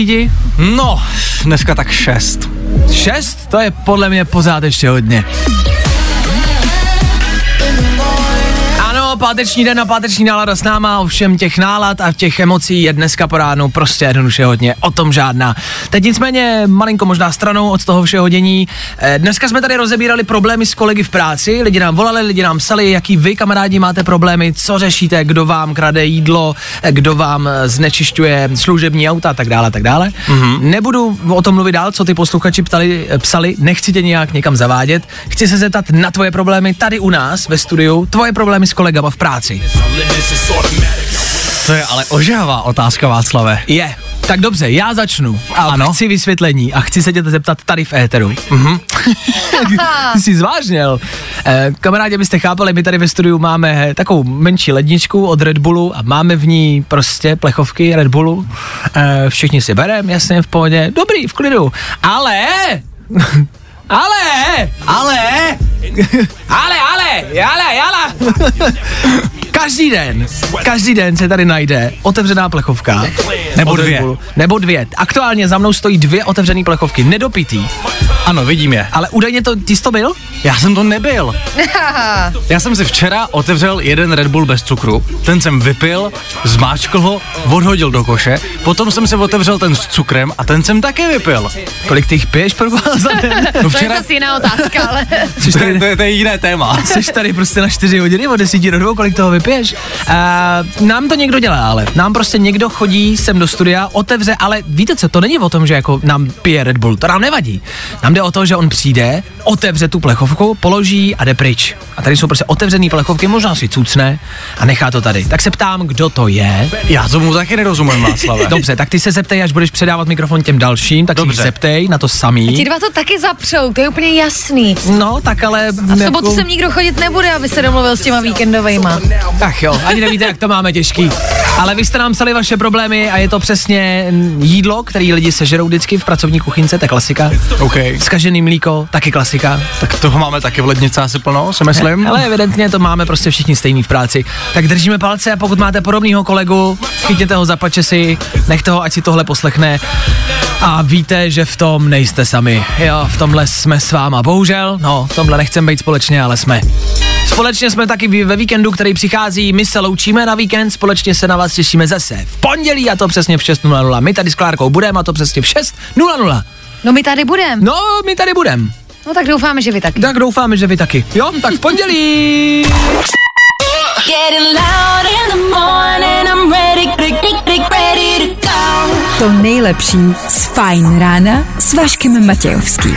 P: No, dneska tak 6.
A: 6? To je podle mě pořád ještě hodně. Páteční den a páteční nálada s náma, ovšem těch nálad a těch emocí je dneska po ránu prostě jednoduše hodně, o tom žádná. Teď nicméně malinko možná stranou od toho všeho dění. Eh, Dneska jsme tady rozebírali problémy s kolegy v práci, lidi nám volali, lidi nám psali, jaký vy kamarádi máte problémy, co řešíte, kdo vám krade jídlo, eh, kdo vám eh, znečišťuje služební auta a tak dále, tak dále. Mm-hmm. Nebudu o tom mluvit dál, co ty posluchači ptali, psali, nechci tě nějak někam zavádět, chci se zeptat na tvoje problémy tady u nás ve studiu, tvoje problémy s kolegama v práci.
P: To je ale ožává otázka, Václave.
A: Je. Tak dobře, já začnu. A
P: Ano.
A: chci vysvětlení a chci se tě zeptat tady v éteru. Mhm. Ty jsi zvážněl. Eh, kamarádi, abyste chápali, my tady ve studiu máme takovou menší ledničku od Red Bullu a máme v ní prostě plechovky Red Bullu. Eh, všichni si berem, jasně, v pohodě. Dobrý, v klidu. Ale... Ale, ale, ale, ale, jala, jala. Každý den, každý den se tady najde otevřená plechovka.
P: Nebo dvě.
A: Nebo dvě. Aktuálně za mnou stojí dvě otevřené plechovky, nedopitý.
P: Ano, vidím je.
A: Ale údajně to, ty jsi to byl?
P: Já jsem to nebyl. Já jsem si včera otevřel jeden Red Bull bez cukru, ten jsem vypil, zmáčkl ho, odhodil do koše, potom jsem si otevřel ten s cukrem a ten jsem také vypil.
A: Kolik ty jich piješ pro za den?
P: No
B: To je
P: včera,
B: zase jiná otázka, ale...
P: to, je, to, je, to je jiné téma.
A: Jsi tady prostě na 4 hodiny od 10 do 2, kolik toho vypiješ? Uh, nám to někdo dělá, ale nám prostě někdo chodí sem do studia, otevře, ale víte co, to není o tom, že jako nám pije Red Bull, to nám nevadí. Nám jde o to, že on přijde, otevře tu plechovku, položí a jde pryč. A tady jsou prostě otevřené plechovky, možná si cucne a nechá to tady. Tak se ptám, kdo to je.
P: Já tomu taky nerozumím, Václave.
A: Dobře, tak ty se zeptej, až budeš předávat mikrofon těm dalším, tak
P: Dobře.
A: si zeptej na to samý.
B: Ti dva to taky zapřou, to je úplně jasný.
A: No, tak ale...
B: A v sobotu sem nikdo chodit nebude, aby se domluvil s těma víkendovejma.
A: Ach jo, ani nevíte, jak to máme těžký. Ale vy jste nám psali vaše problémy a je to přesně mm, jídlo, který lidi sežerou vždycky v pracovní kuchynce, to je klasika.
P: OK.
A: Skažený mlíko, taky klasika.
P: Tak toho máme taky v lednici asi plno, si myslím.
A: Ale evidentně to máme prostě všichni stejný v práci. Tak držíme palce a pokud máte podobného kolegu, chytněte ho za pačesy, nechte ho, ať si tohle poslechne. A víte, že v tom nejste sami. Jo, v tomhle jsme s váma. Bohužel, no, v tomhle nechceme být společně, ale jsme. Společně jsme taky ve víkendu, který přichází. My se loučíme na víkend, společně se na vás těšíme zase v pondělí a to přesně v 6.00. My tady s Klárkou budeme a to přesně v 6.00.
B: No my tady budem.
A: No, my tady budeme.
B: No tak doufáme, že vy taky.
A: Tak doufáme, že vy taky. Jo, tak v pondělí.
J: Getting loud in the morning, I'm ready, ready, ready to go.
D: To nejlepší z Fajn rána s Vaškem Matějovským.